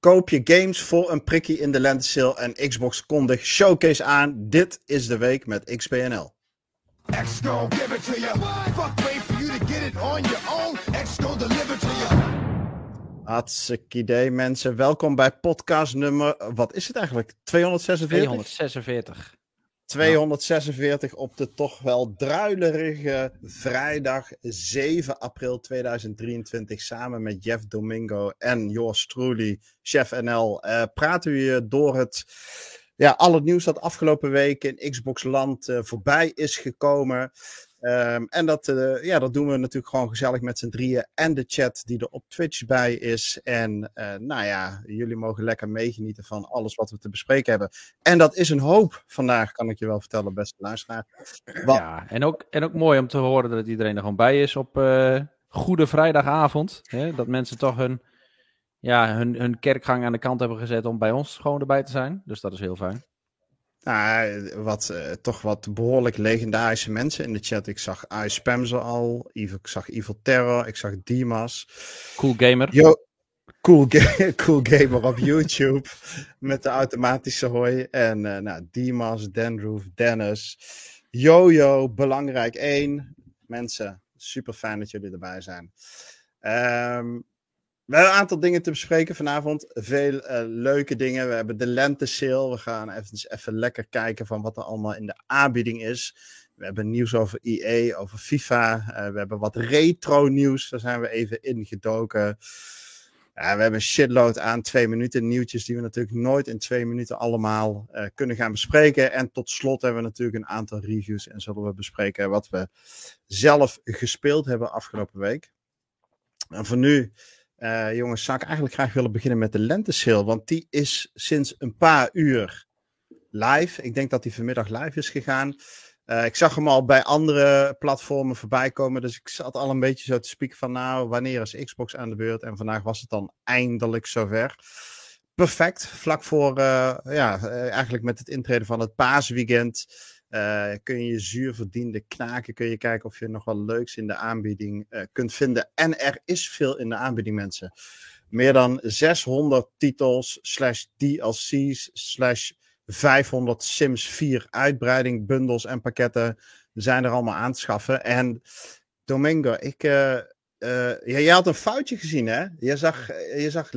Koop je games voor een prikkie in de lente en Xbox kondigt Showcase aan. Dit is de week met XBNL. Hartstikke idee mensen. Welkom bij podcast nummer, wat is het eigenlijk? 246? 246. 246 op de toch wel druilerige vrijdag 7 april 2023. Samen met Jeff Domingo en Joris Truly, Chef NL, uh, praten we door het, ja, al het nieuws dat afgelopen week in Xbox Land uh, voorbij is gekomen. Um, en dat, uh, ja, dat doen we natuurlijk gewoon gezellig met z'n drieën. En de chat die er op Twitch bij is. En uh, nou ja, jullie mogen lekker meegenieten van alles wat we te bespreken hebben. En dat is een hoop vandaag, kan ik je wel vertellen, beste luisteraar. Ja, en ook, en ook mooi om te horen dat iedereen er gewoon bij is op uh, Goede Vrijdagavond. Hè? Dat mensen toch hun, ja, hun, hun kerkgang aan de kant hebben gezet om bij ons gewoon erbij te zijn. Dus dat is heel fijn. Nou, wat, uh, toch wat behoorlijk legendarische mensen in de chat. Ik zag Ice Spamzer al, ik zag Evil Terror, ik zag Dimas. Cool Gamer. Yo, cool, ga cool Gamer op YouTube met de automatische hooi. En uh, nou, Dimas, Denroof, Dennis, Jojo, Belangrijk 1. Mensen, super fijn dat jullie erbij zijn. Um, we hebben een aantal dingen te bespreken vanavond. Veel uh, leuke dingen. We hebben de lente sale. We gaan even, even lekker kijken van wat er allemaal in de aanbieding is. We hebben nieuws over EA, over FIFA. Uh, we hebben wat retro nieuws. Daar zijn we even ingedoken. Ja, we hebben shitload aan twee minuten nieuwtjes die we natuurlijk nooit in twee minuten allemaal uh, kunnen gaan bespreken. En tot slot hebben we natuurlijk een aantal reviews en zullen we bespreken wat we zelf gespeeld hebben afgelopen week. En voor nu uh, jongens, zou ik eigenlijk graag willen beginnen met de lentesale. Want die is sinds een paar uur live. Ik denk dat die vanmiddag live is gegaan. Uh, ik zag hem al bij andere platformen voorbij komen. Dus ik zat al een beetje zo te spieken van nou, wanneer is Xbox aan de beurt? En vandaag was het dan eindelijk zover. Perfect, vlak voor, uh, ja, eigenlijk met het intreden van het paasweekend. Uh, kun je je zuur verdiende knaken, kun je kijken of je nog wat leuks in de aanbieding uh, kunt vinden. En er is veel in de aanbieding, mensen. Meer dan 600 titels, slash DLC's, slash 500 Sims 4 uitbreiding, bundels en pakketten zijn er allemaal aan te schaffen. En Domingo, ik, uh, jij had een foutje gezien, hè? Je zag, je zag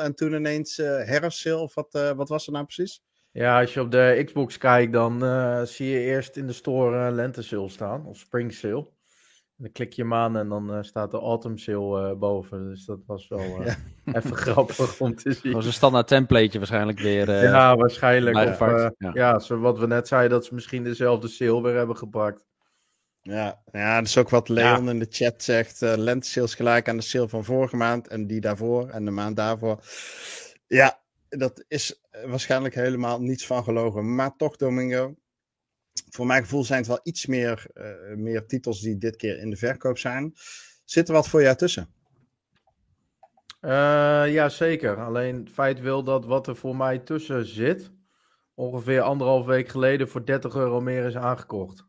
en toen ineens herfstsale. Of wat, wat was er nou precies? Ja, als je op de Xbox kijkt, dan uh, zie je eerst in de store uh, lente sale staan, of spring sale. En dan klik je hem aan en dan uh, staat de autumn sale boven. Dus dat was wel ja. even grappig om te zien. Dat was een standaard templateje waarschijnlijk weer. ja, waarschijnlijk. Of, ja, ja zo wat we net zeiden, dat ze misschien dezelfde sale weer hebben gepakt. Ja, ja, dat is ook wat Leon ja. in de chat zegt. Uh, lente sales gelijk aan de sale van vorige maand en die daarvoor en de maand daarvoor. Ja, dat is waarschijnlijk helemaal niets van gelogen. Maar toch, Domingo, voor mijn gevoel zijn het wel iets meer, uh, meer titels die dit keer in de verkoop zijn. Zit er wat voor jou tussen? Uh, ja, zeker. Alleen het feit wil dat wat er voor mij tussen zit, ongeveer anderhalf week geleden voor 30 euro meer is aangekocht.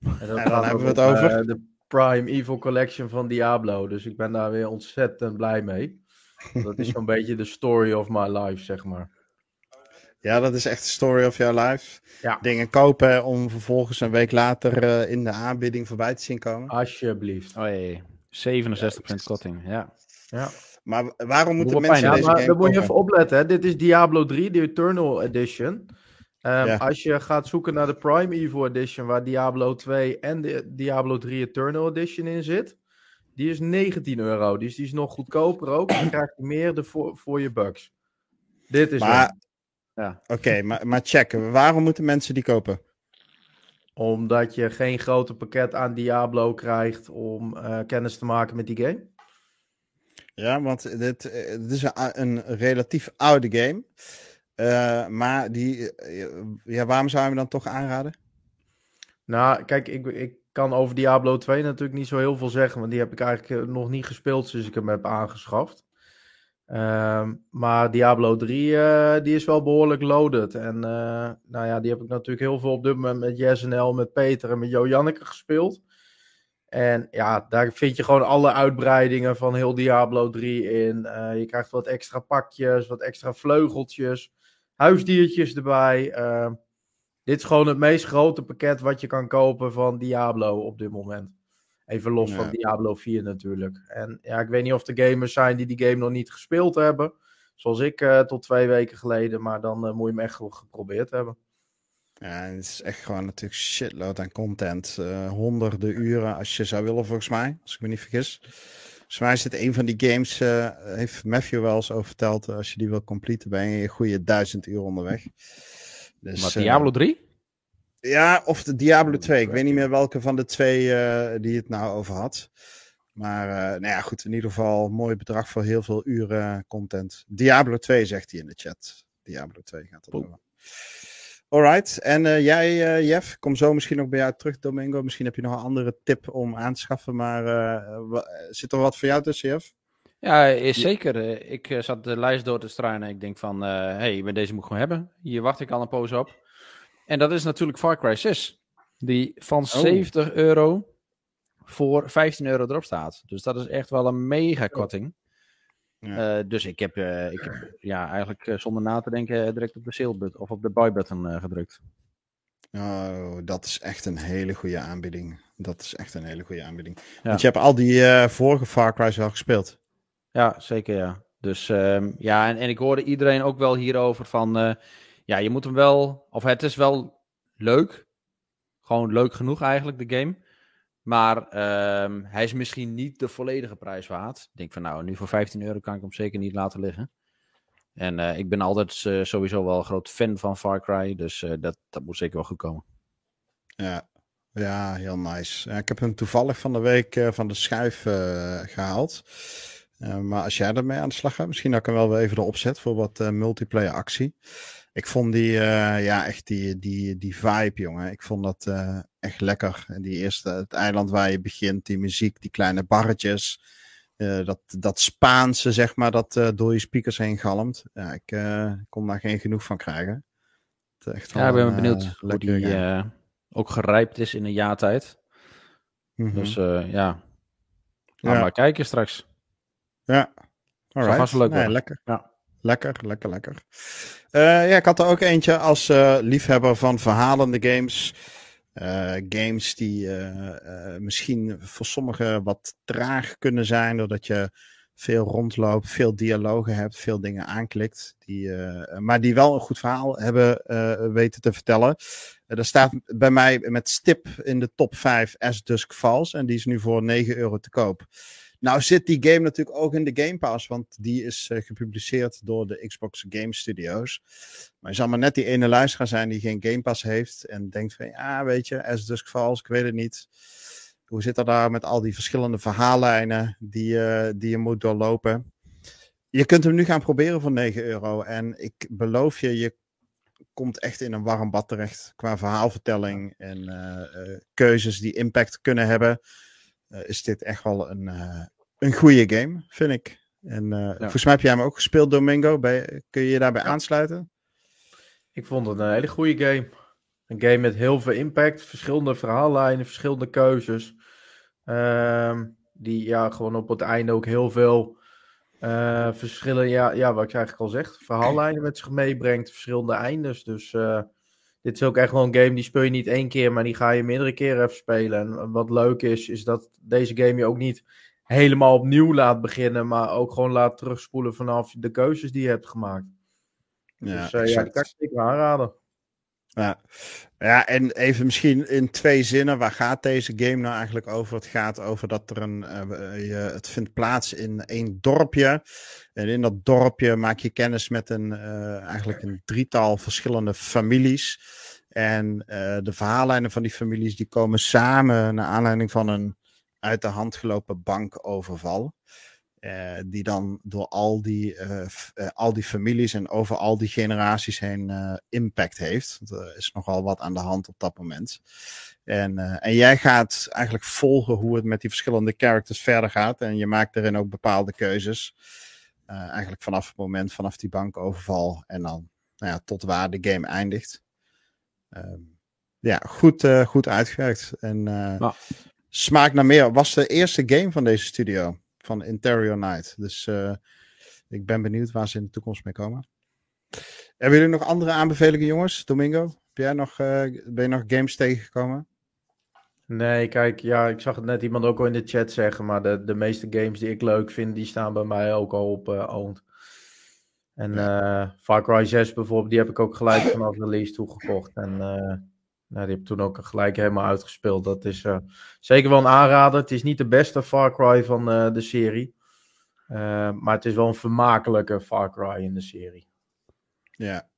En, dan hebben we het over? Uh, de Prime Evil Collection van Diablo. Dus ik ben daar weer ontzettend blij mee. Dat is zo'n beetje de story of my life, zeg maar. Ja, dat is echt de story of your life. Ja. Dingen kopen om vervolgens een week later uh, in de aanbieding voorbij te zien komen. Alsjeblieft. Oh jee, 67% ja, korting, ja. ja. Maar waarom moeten mensen ja, deze maar game Dan moet je even opletten, hè. dit is Diablo 3, de Eternal Edition. Um, ja. Als je gaat zoeken naar de Prime Evil Edition, waar Diablo 2 en de Diablo 3 Eternal Edition in zit, die is 19 euro. Dus die is nog goedkoper ook. Dan krijg je meer voor, voor je bucks. Dit is maar, ja. Oké, okay, maar, maar checken. Waarom moeten mensen die kopen? Omdat je geen grote pakket aan Diablo krijgt om uh, kennis te maken met die game. Ja, want dit, dit is een, een relatief oude game. Uh, maar die, ja, waarom zou je hem dan toch aanraden? Nou, kijk, ik, ik kan over Diablo 2 natuurlijk niet zo heel veel zeggen, want die heb ik eigenlijk nog niet gespeeld sinds ik hem heb aangeschaft. Uh, maar Diablo 3, uh, die is wel behoorlijk loaded. En uh, nou ja, die heb ik natuurlijk heel veel op dit moment met JSNL, met Peter en met Jo Janneke gespeeld. En ja, daar vind je gewoon alle uitbreidingen van heel Diablo 3 in. je krijgt wat extra pakjes, wat extra vleugeltjes, huisdiertjes erbij. Dit is gewoon het meest grote pakket wat je kan kopen van Diablo op dit moment. Even los van Diablo 4 natuurlijk. En ja, ik weet niet of er gamers zijn die die game nog niet gespeeld hebben. Zoals ik uh, tot twee weken geleden. Maar dan uh, moet je hem echt wel geprobeerd hebben. Ja, het is echt gewoon natuurlijk shitload aan content. Uh, honderden uren als je zou willen, volgens mij. Als ik me niet vergis. Volgens mij is het een van die games, heeft Matthew wel eens over verteld. als je die wil completen, ben je een goede duizend uur onderweg. Dus, maar Diablo 3? Ja, of de Diablo 2. Ik weet niet meer welke van de twee uh, die het nou over had. Maar uh, nou ja, goed, in ieder geval mooi bedrag voor heel veel uren content. Diablo 2 zegt hij in de chat. Diablo 2 gaat het over. Alright, en uh, jij Jeff, kom zo misschien nog bij jou terug Domingo. Misschien heb je nog een andere tip om aan te schaffen, maar zit er wat voor jou tussen Jeff? Ja, is zeker. Ik zat de lijst door te struinen en ik denk van, hé, hey, deze moet ik gewoon hebben. Hier wacht ik al een poos op. En dat is natuurlijk Far Cry 6. Die van 70 euro voor 15 euro erop staat. Dus dat is echt wel een mega korting. Ja. Uh, dus ik heb, uh, ik heb ja, eigenlijk zonder na te denken direct op de sale button of op de buy button gedrukt. Oh, dat is echt een hele goede aanbieding. Dat is echt een hele goede aanbieding. Ja. Want je hebt al die vorige Far Cry's al gespeeld. Ja, zeker ja. Dus um, ja, en, en ik hoorde iedereen ook wel hierover van ja, je moet hem wel, of het is wel leuk. Gewoon leuk genoeg eigenlijk, de game. Maar ehm, hij is misschien niet de volledige prijs waard. Ik denk van nou, nu voor 15 euro kan ik hem zeker niet laten liggen. En uh, ik ben altijd uh, sowieso wel een groot fan van Far Cry. Dus dat, dat moet zeker wel goed komen. Ja, ja heel nice. Ja, ik heb hem toevallig van de week van de schuif gehaald. Maar als jij ermee aan de slag gaat, misschien dat ik hem wel weer even erop zet voor wat multiplayer actie. Ik vond die, uh, ja, echt die, die, die vibe, jongen. Ik vond dat echt lekker. En die eerste, het eiland waar je begint, die muziek, die kleine barretjes. Dat, dat Spaanse, zeg maar, dat door je speakers heen galmt. Ja, ik kon daar geen genoeg van krijgen. Echt ja, ik ben benieuwd hoe die ook gerijpt is in een jaar tijd. Mm -hmm. Dus ja, Gaan ja. maar kijken straks. Ja, alright. vast leuk nee, lekker. Ja. Lekker, lekker, lekker. Uh, ja, ik had er ook eentje als uh, liefhebber van verhalende games. Uh, games die misschien voor sommigen wat traag kunnen zijn, doordat je veel rondloopt, veel dialogen hebt, veel dingen aanklikt. Die, maar die wel een goed verhaal hebben weten te vertellen. er staat bij mij met stip in de top 5 As Dusk Falls. En die is nu voor 9 euro te koop. Nou zit die game natuurlijk ook in de Game Pass, want die is uh, gepubliceerd door de Xbox Game Studios. Maar je zal maar net die ene luisteraar zijn die geen Game Pass heeft en denkt van, ja, weet je, As Dusk Falls, ik weet het niet. Hoe zit dat daar met al die verschillende verhaallijnen die, uh, die je moet doorlopen? Je kunt hem nu gaan proberen voor 9 euro en ik beloof je, je komt echt in een warm bad terecht qua verhaalvertelling en uh, keuzes die impact kunnen hebben. Is dit echt wel een, een goede game, vind ik. En uh, volgens mij heb jij hem ook gespeeld, Domingo. Bij, kun je je daarbij aansluiten? Ik vond het een hele goede game. Een game met heel veel impact, verschillende verhaallijnen, verschillende keuzes. Uh, die ja, gewoon op het einde ook heel veel uh, verschillen, ja, ja, wat ik eigenlijk al zeg, verhaallijnen met zich meebrengt, verschillende eindes. Dus uh, dit is ook echt wel een game die speel je niet één keer, maar die ga je meerdere keren even spelen. En wat leuk is, is dat deze game je ook niet helemaal opnieuw laat beginnen, maar ook gewoon laat terugspoelen vanaf de keuzes die je hebt gemaakt. Ja, dus uh, ja, die kan ik zeker aanraden. Ja. ja, en even misschien in twee zinnen, waar gaat deze game nou eigenlijk over? Het gaat over dat er een, uh, je, het vindt plaats in één dorpje. En in dat dorpje maak je kennis met een, uh, eigenlijk een drietal verschillende families. En de verhaallijnen van die families die komen samen naar aanleiding van een uit de hand gelopen bankoverval. Uh, die dan door al die, al die families en over al die generaties heen impact heeft. Er is nogal wat aan de hand op dat moment. En, en jij gaat eigenlijk volgen hoe het met die verschillende characters verder gaat. En je maakt erin ook bepaalde keuzes. Eigenlijk vanaf het moment, vanaf die bankoverval. En dan nou ja, tot waar de game eindigt. Ehm, ja, goed, goed uitgewerkt. En smaakt naar meer. Was de eerste game van deze studio, van Interior Night. Dus ik ben benieuwd waar ze in de toekomst mee komen. Hebben jullie nog andere aanbevelingen, jongens? Domingo, heb jij nog, ben je nog games tegengekomen? Nee, kijk, ja, ik zag het net iemand ook al in de chat zeggen, maar de, de meeste games die ik leuk vind, die staan bij mij ook al op uh, owned. En uh, Far Cry 6 bijvoorbeeld, die heb ik ook gelijk vanaf release toegekocht. En uh, nou, die heb ik toen ook gelijk helemaal uitgespeeld. Dat is zeker wel een aanrader. Het is niet de beste Far Cry van de serie. maar het is wel een vermakelijke Far Cry in de serie. Ja.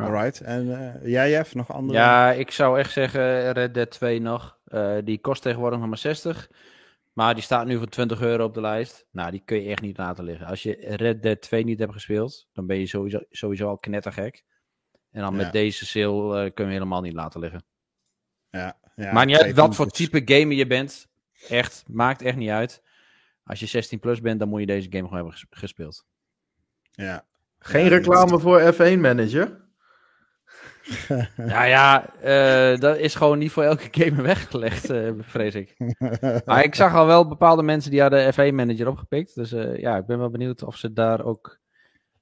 Alright. En uh, jij, Jeff, nog andere? Ja, ik zou echt zeggen Red Dead 2 nog. Uh, die kost tegenwoordig nog maar 60. Maar die staat nu voor 20 euro op de lijst. Nou, die kun je echt niet laten liggen. Als je Red Dead 2 niet hebt gespeeld, dan ben je sowieso, sowieso al knettergek. En dan met deze sale uh, kun je helemaal niet laten liggen. Ja, ja, maar niet uit wat voor type gamer je bent. Echt, maakt echt niet uit. Als je 16 plus bent, dan moet je deze game gewoon hebben gespeeld. Ja, geen reclame voor F1 Manager? ja, ja, uh, dat is gewoon niet voor elke gamer weggelegd, uh, vrees ik. maar ik zag al wel bepaalde mensen die hadden F1 Manager opgepikt. Dus uh, ja, ik ben wel benieuwd of ze daar ook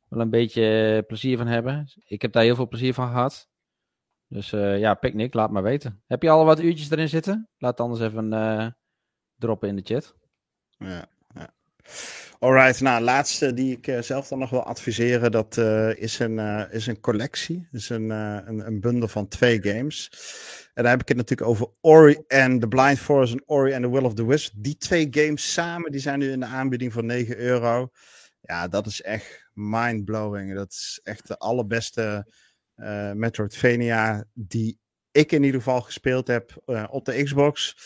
wel een beetje plezier van hebben. Ik heb daar heel veel plezier van gehad. Dus ja, Picnic, laat maar weten. Heb je al wat uurtjes erin zitten? Laat anders even droppen in de chat. Ja, ja. Alright, nou, laatste die ik uh, zelf dan nog wil adviseren, dat uh, is, een, uh, is een collectie. is een, een, een, bundel van twee games. En daar heb ik het natuurlijk over Ori and the Blind Forest en Ori and the Will of the Wisp. Die twee games samen, die zijn nu in de aanbieding voor 9 euro. Ja, dat is echt mind-blowing. Dat is echt de allerbeste Metroidvania die ik in ieder geval gespeeld heb op de Xbox.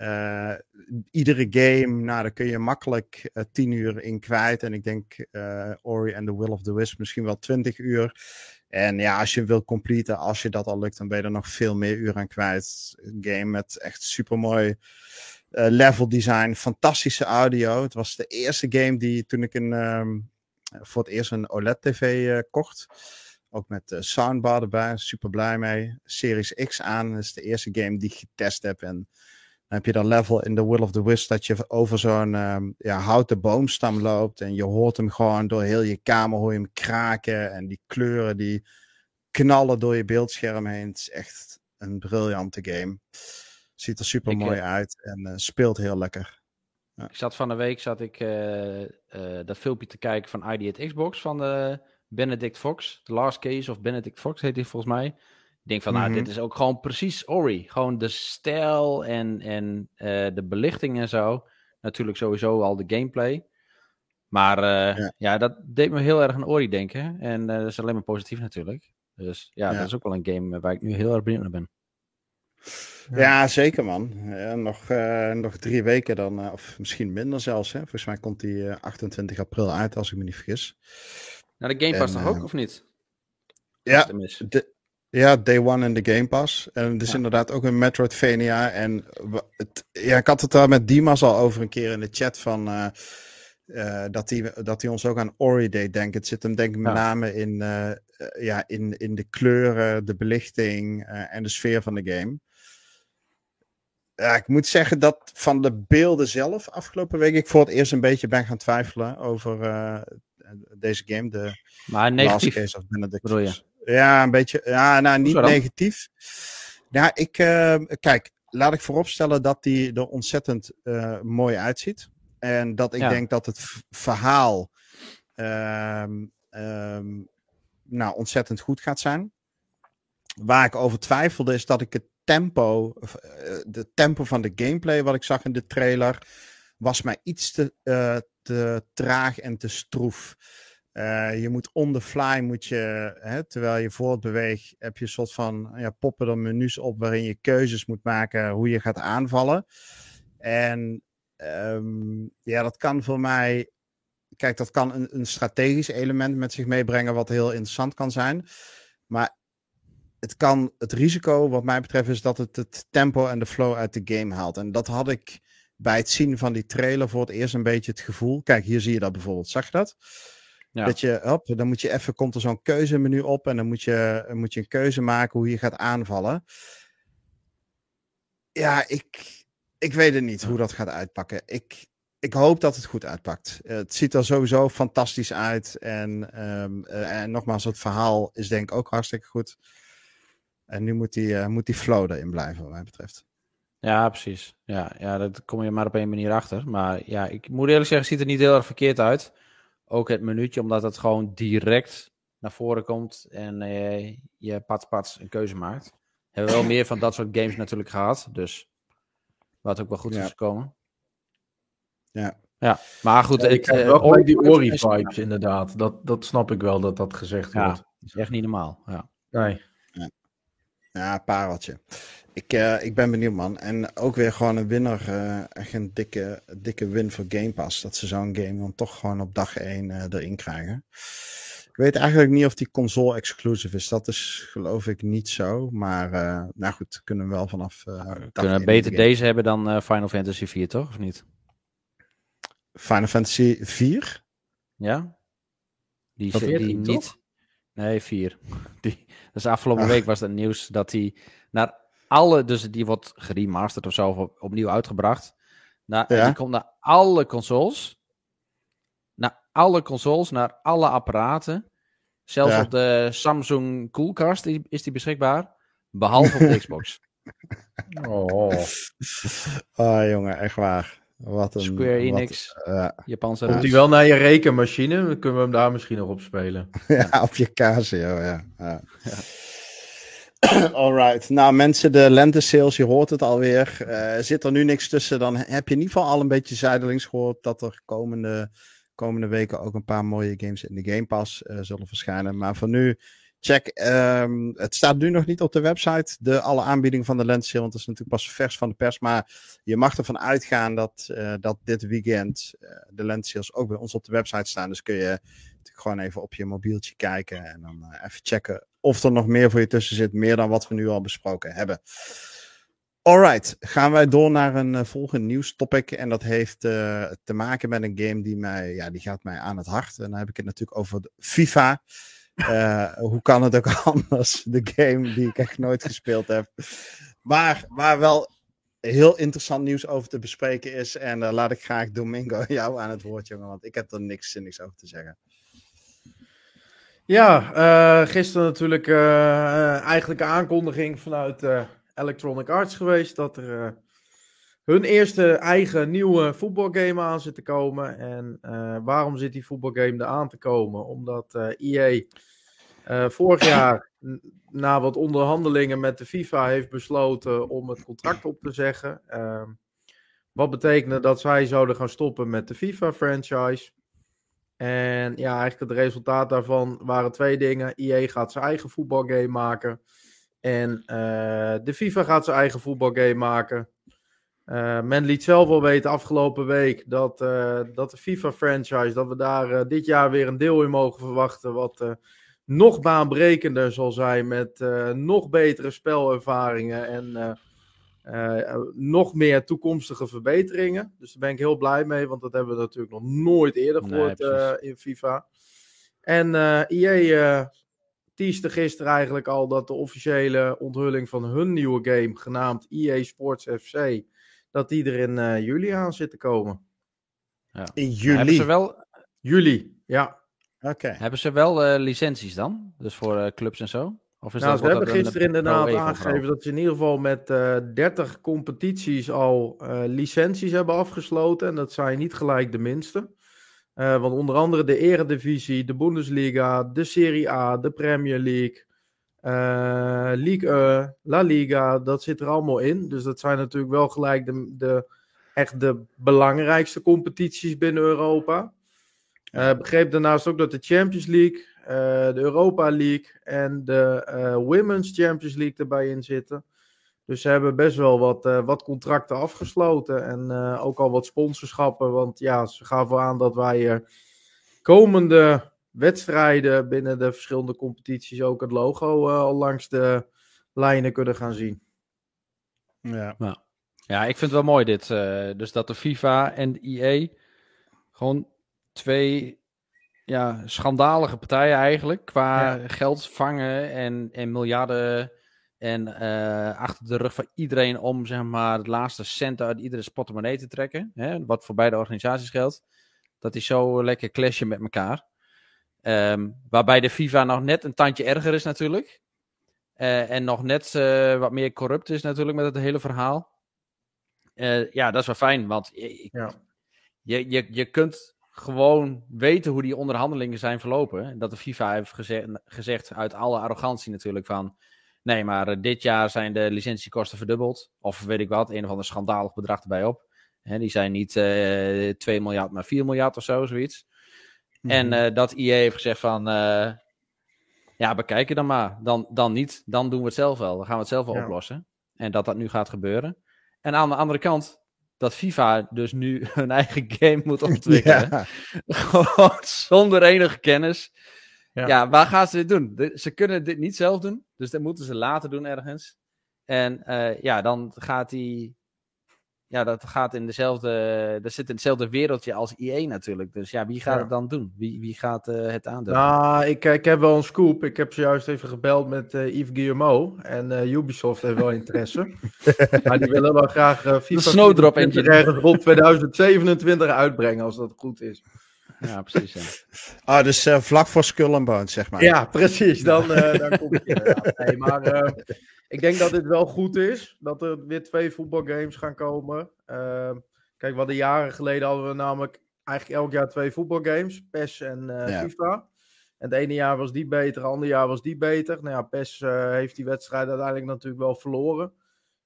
Uh, iedere game, nou, daar kun je makkelijk uh, 10 uur in kwijt. En ik denk uh, Ori and the Will of the Wisp misschien wel 20 uur. En ja, als je wil completen, als je dat al lukt, dan ben je er nog veel meer uur aan kwijt. Een game met echt super mooi level design, fantastische audio. Het was de eerste game die toen ik een, um, voor het eerst een OLED-TV kocht. Ook met soundbar erbij, super blij mee. Series X aan, dat is de eerste game die ik getest heb. En heb je dat level in The Will of the Wisp dat je over zo'n um, ja, houten boomstam loopt. En je hoort hem gewoon door heel je kamer hoor je hem kraken. En die kleuren die knallen door je beeldscherm heen. Het is echt een briljante game. Ziet er super mooi uh, uit en uh, speelt heel lekker. Ja. Ik zat van de week zat ik uh, dat filmpje te kijken van ID at Xbox van Benedict Fox. The Last Case of Benedict Fox heet hij volgens mij denk van, nou, dit mhm. is ook gewoon precies Ori. Gewoon de stijl en, en uh, de belichting en zo. Natuurlijk sowieso al de gameplay. Maar uh, ja. ja. dat deed me heel erg aan Ori denken. En uh, dat is alleen maar positief natuurlijk. Dus ja, ja, dat is ook wel een game waar ik nu heel erg benieuwd naar ben. Ja, zeker man. nog, nog drie weken dan, of misschien minder zelfs. Hè? Volgens mij komt die 28 april uit, als ik me niet vergis. Nou, de Game Pass toch ook, of niet? Ja, de, ja, Day One in de Game Pass. En het is inderdaad ook een Metroidvania. En het, ja, ik had het daar met Dimas al over een keer in de chat van... Uh, uh, dat hij dat ons ook aan Ori deed denken. Het zit hem denk ik met name in, uh, ja, in, in de kleuren, de belichting en de sfeer van de game. Ja, ik moet zeggen dat van de beelden zelf afgelopen week ik voor het eerst een beetje ben gaan twijfelen over deze game. De maar negatief Case of Benedict. Ja, een beetje. Ja, nou, niet negatief. Ja, ik, uh, kijk, laat ik vooropstellen dat die er ontzettend uh, mooi uitziet. En dat ik ja. denk dat het verhaal uh, nou, ontzettend goed gaat zijn. Waar ik over twijfelde is dat ik het tempo, eh, de tempo van de gameplay wat ik zag in de trailer, was mij iets te, te traag en te stroef. Uh, je moet on the fly, moet je, hè, terwijl je voortbeweegt, heb je een soort van, ja, poppen er menus op waarin je keuzes moet maken hoe je gaat aanvallen. En um, ja, dat kan voor mij, kijk, dat kan een, een, strategisch element met zich meebrengen wat heel interessant kan zijn. Maar het kan, het risico wat mij betreft is dat het het tempo en de flow uit de game haalt. En dat had ik bij het zien van die trailer voor het eerst een beetje het gevoel. Kijk, hier zie je dat bijvoorbeeld. Zag je dat? Ja. Dat je, hop, dan moet je even, komt er zo'n keuzemenu op en dan moet je, moet je een keuze maken hoe je gaat aanvallen. Ja, ik, ik weet het niet hoe dat gaat uitpakken. Ik, ik hoop dat het goed uitpakt. het ziet er sowieso fantastisch uit. En, ehm, en nogmaals, het verhaal is denk ik ook hartstikke goed. En nu moet die, moet die flow erin blijven, wat mij betreft. Ja, precies. Ja, ja, dat kom je maar op één manier achter. Maar ja, ik moet eerlijk zeggen, ziet er niet heel erg verkeerd uit. Ook het minuutje, omdat het gewoon direct naar voren komt en uh, je pats pats een keuze maakt. We hebben wel meer van dat soort games natuurlijk gehad. Dus wat ook wel goed is gekomen. Ja. Ja, maar goed. Ja, ik heb uh, wel die Ori-vibes inderdaad. Dat, dat snap ik wel, dat dat gezegd wordt. Ja, dat is echt niet normaal. Ja. Nee. Ja, pareltje. Ik, uh, ik ben benieuwd, man. En ook weer gewoon een winnaar. Uh, echt een dikke, dikke win voor Game Pass. Dat ze zo'n game dan toch gewoon op dag 1 uh, erin krijgen. Ik weet eigenlijk niet of die console exclusive is. Dat is geloof ik niet zo. Maar nou goed, kunnen we wel vanaf. we kunnen beter deze hebben dan Final Fantasy 4, toch? Of niet? Final Fantasy 4? Ja. Die, die, die niet. Nee, 4. Die, dus afgelopen Ach. week was het nieuws dat hij naar alle, dus die wordt geremasterd of zo, of opnieuw uitgebracht. Naar, ja. Die komt naar alle consoles. Naar alle consoles, naar alle apparaten. Zelfs ja. op de Samsung Coolcast is die beschikbaar. Behalve op de Xbox. Oh. oh, jongen, echt waar. Wat een, Square Enix, wat, uh, Japanse Komt hij wel naar je rekenmachine? Dan kunnen we hem daar misschien nog op spelen. ja, op je Casio, ja. ja. ja. Alright. Nou, mensen, de lente sales, je hoort het alweer. Uh, zit er nu niks tussen, dan heb je in ieder geval al een beetje zijdelings gehoord dat er komende, komende weken ook een paar mooie games in de Game Pass uh, zullen verschijnen. Maar voor nu, check. Um, het staat nu nog niet op de website, de alle aanbiedingen van de lente sale, want dat is natuurlijk pas vers van de pers. Maar je mag ervan uitgaan dat, uh, dat dit weekend de lente sales ook bij ons op de website staan. Dus kun je gewoon even op je mobieltje kijken en dan even checken of er nog meer voor je tussen zit, meer dan wat we nu al besproken hebben. Alright, gaan wij door naar een uh, volgend nieuwstopic. En dat heeft uh, te maken met een game die, mij, ja, die gaat mij aan het hart. En dan heb ik het natuurlijk over FIFA. Uh, hoe kan het ook anders? De game die ik echt nooit gespeeld heb. Maar waar wel heel interessant nieuws over te bespreken is. En laat ik graag Domingo jou aan het woord, jongen. Want ik heb er niks zinnigs over te zeggen. Ja, uh, gisteren natuurlijk eigenlijk een aankondiging vanuit Electronic Arts geweest dat er hun eerste eigen nieuwe voetbalgame aan zit te komen. En waarom zit die voetbalgame er aan te komen? Omdat EA vorig jaar na wat onderhandelingen met de FIFA heeft besloten om het contract op te zeggen. Ehm, wat betekende dat zij zouden gaan stoppen met de FIFA-franchise. En ja, eigenlijk het resultaat daarvan waren twee dingen. EA gaat zijn eigen voetbalgame maken. En de FIFA gaat zijn eigen voetbalgame maken. Uh, men liet zelf al weten afgelopen week dat, uh, dat de FIFA-franchise, dat we daar dit jaar weer een deel in mogen verwachten. Wat nog baanbrekender zal zijn met nog betere spelervaringen en nog meer toekomstige verbeteringen. Dus daar ben ik heel blij mee, want dat hebben we natuurlijk nog nooit eerder gehoord nee, in FIFA. En EA teaste gisteren eigenlijk al dat de officiële onthulling van hun nieuwe game, genaamd EA Sports FC, dat die er in juli aan zit te komen. Ja. In juli? Hebben ze wel... Juli, ja. Oké. Hebben ze wel licenties dan? Dus voor clubs en zo? Of is nou, dat, ze hebben gisteren inderdaad aangegeven dat ze in ieder geval met uh, eh, 30 competities al uh, licenties hebben afgesloten. En dat zijn niet gelijk de minste. Uh, want onder andere de Eredivisie, de Bundesliga, de Serie A, de Premier League, Ligue La Liga, dat zit er allemaal in. Dus dat zijn natuurlijk wel gelijk de, de echt de belangrijkste competities binnen Europa. Uh, begreep daarnaast ook dat de Champions League, uh, de Europa League en de uh, Women's Champions League erbij in zitten. Dus ze hebben best wel wat, wat contracten afgesloten en ook al wat sponsorschappen. Want ja, ze gaven aan dat wij komende wedstrijden binnen de verschillende competities ook het logo al langs de lijnen kunnen gaan zien. Ja, ja. ja ik vind het wel mooi dit. dus dat de FIFA en de EA gewoon twee ja, schandalige partijen eigenlijk. Qua geld vangen en, en miljarden En achter de rug van iedereen om zeg maar, het laatste cent uit iedere portemonnee te trekken. Hè, wat voor beide organisaties geldt. Dat is zo lekker clashen met elkaar. Um, waarbij de FIFA nog net een tandje erger is natuurlijk. Uh, en nog net uh, wat meer corrupt is natuurlijk met het hele verhaal. Uh, ja, dat is wel fijn, want je, ja. je, je, je kunt gewoon weten hoe die onderhandelingen zijn verlopen. Dat de FIFA heeft gezegd, gezegd uit alle arrogantie natuurlijk van... Nee, maar dit jaar zijn de licentiekosten verdubbeld. Of weet ik wat, een of ander schandalig bedrag erbij op. Hè, die zijn niet 2 miljard, maar 4 miljard of zo, zoiets. En uh, dat IE heeft gezegd van, uh, ja, bekijken dan maar. Dan, dan niet, dan doen we het zelf wel. Dan gaan we het zelf wel ja. oplossen. En dat dat nu gaat gebeuren. En aan de andere kant, dat FIFA dus nu hun eigen game moet ontwikkelen. Ja. Gewoon zonder enige kennis. Ja. ja. waar gaan ze dit doen? De, ze kunnen dit niet zelf doen. Dus dat moeten ze later doen ergens. En uh, ja, dan gaat die ja, dat gaat in dezelfde, dat zit in hetzelfde wereldje als IE natuurlijk. Dus ja, wie gaat ja. het dan doen? Wie, wie gaat uh, het aandoen? Nou, ik, ik heb wel een scoop. Ik heb zojuist even gebeld met uh, Yves Guillemot. En uh, Ubisoft heeft wel interesse. maar die willen wel graag uh, FIFA Snowdrop engine ergens rond 2027 uitbrengen, als dat goed is. Ja, precies. Ja. Ah, dus vlak voor Skull and Bones, zeg maar. Ja, precies. Dan, dan komt het. Ja. Nee, maar ik denk dat dit wel goed is. Dat er weer twee voetbalgames gaan komen. Uh, kijk, wat de jaren geleden hadden we namelijk eigenlijk elk jaar twee voetbalgames. PES en uh, ja. FIFA. En het ene jaar was die beter, het andere jaar was die beter. Nou ja, PES uh, heeft die wedstrijd uiteindelijk natuurlijk wel verloren.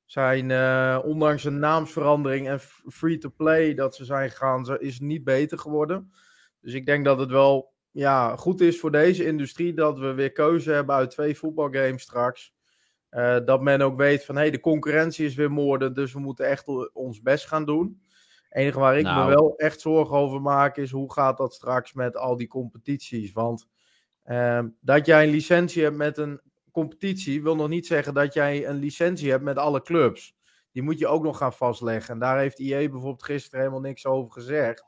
Zijn, uh, ondanks een naamsverandering en free-to-play dat ze zijn gegaan, is niet beter geworden. Dus ik denk dat het wel ja, goed is voor deze industrie dat we weer keuze hebben uit twee voetbalgames straks. Uh, dat men ook weet van hey, de concurrentie is weer moorden, dus we moeten echt ons best gaan doen. Het enige waar ik nou. me wel echt zorgen over maak is hoe gaat dat straks met al die competities. Want uh, dat jij een licentie hebt met een competitie wil nog niet zeggen dat jij een licentie hebt met alle clubs. Die moet je ook nog gaan vastleggen. En daar heeft IE bijvoorbeeld gisteren helemaal niks over gezegd.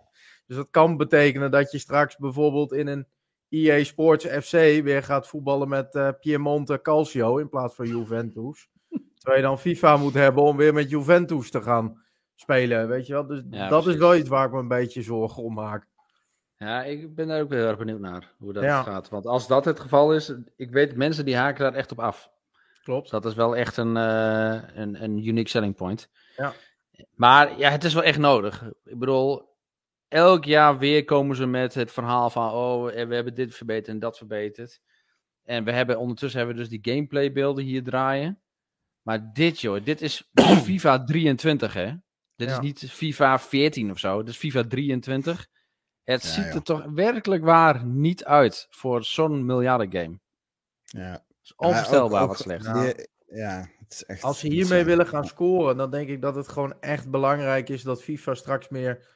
Dus dat kan betekenen dat je straks bijvoorbeeld in een EA Sports FC weer gaat voetballen met uh, Piemonte Calcio in plaats van Juventus. Terwijl je dan FIFA moet hebben om weer met Juventus te gaan spelen, weet je wel. Dus ja, dat precies. is wel iets waar ik me een beetje zorgen om maak. Ja, ik ben daar ook heel erg benieuwd naar, hoe dat ja. gaat. Want als dat het geval is, ik weet, mensen die haken daar echt op af. Klopt. Dus dat is wel echt een, uh, een, een unique selling point. Ja. Maar ja, het is wel echt nodig. Ik bedoel, elk jaar weer komen ze met het verhaal van, oh, we hebben dit verbeterd en dat verbeterd. En we hebben ondertussen hebben we dus die gameplay beelden hier draaien. Maar dit, joh, dit is FIFA 23, hè? Dit ja. is niet FIFA 14 of zo, dit is FIFA 23. Het ja, ziet er joh. toch werkelijk waar niet uit voor zo'n miljarden game. Ja. Het is onvoorstelbaar ook, ook, wat slecht. Die, ja, het is echt Als ze hiermee willen gaan scoren, dan denk ik dat het gewoon echt belangrijk is dat FIFA straks meer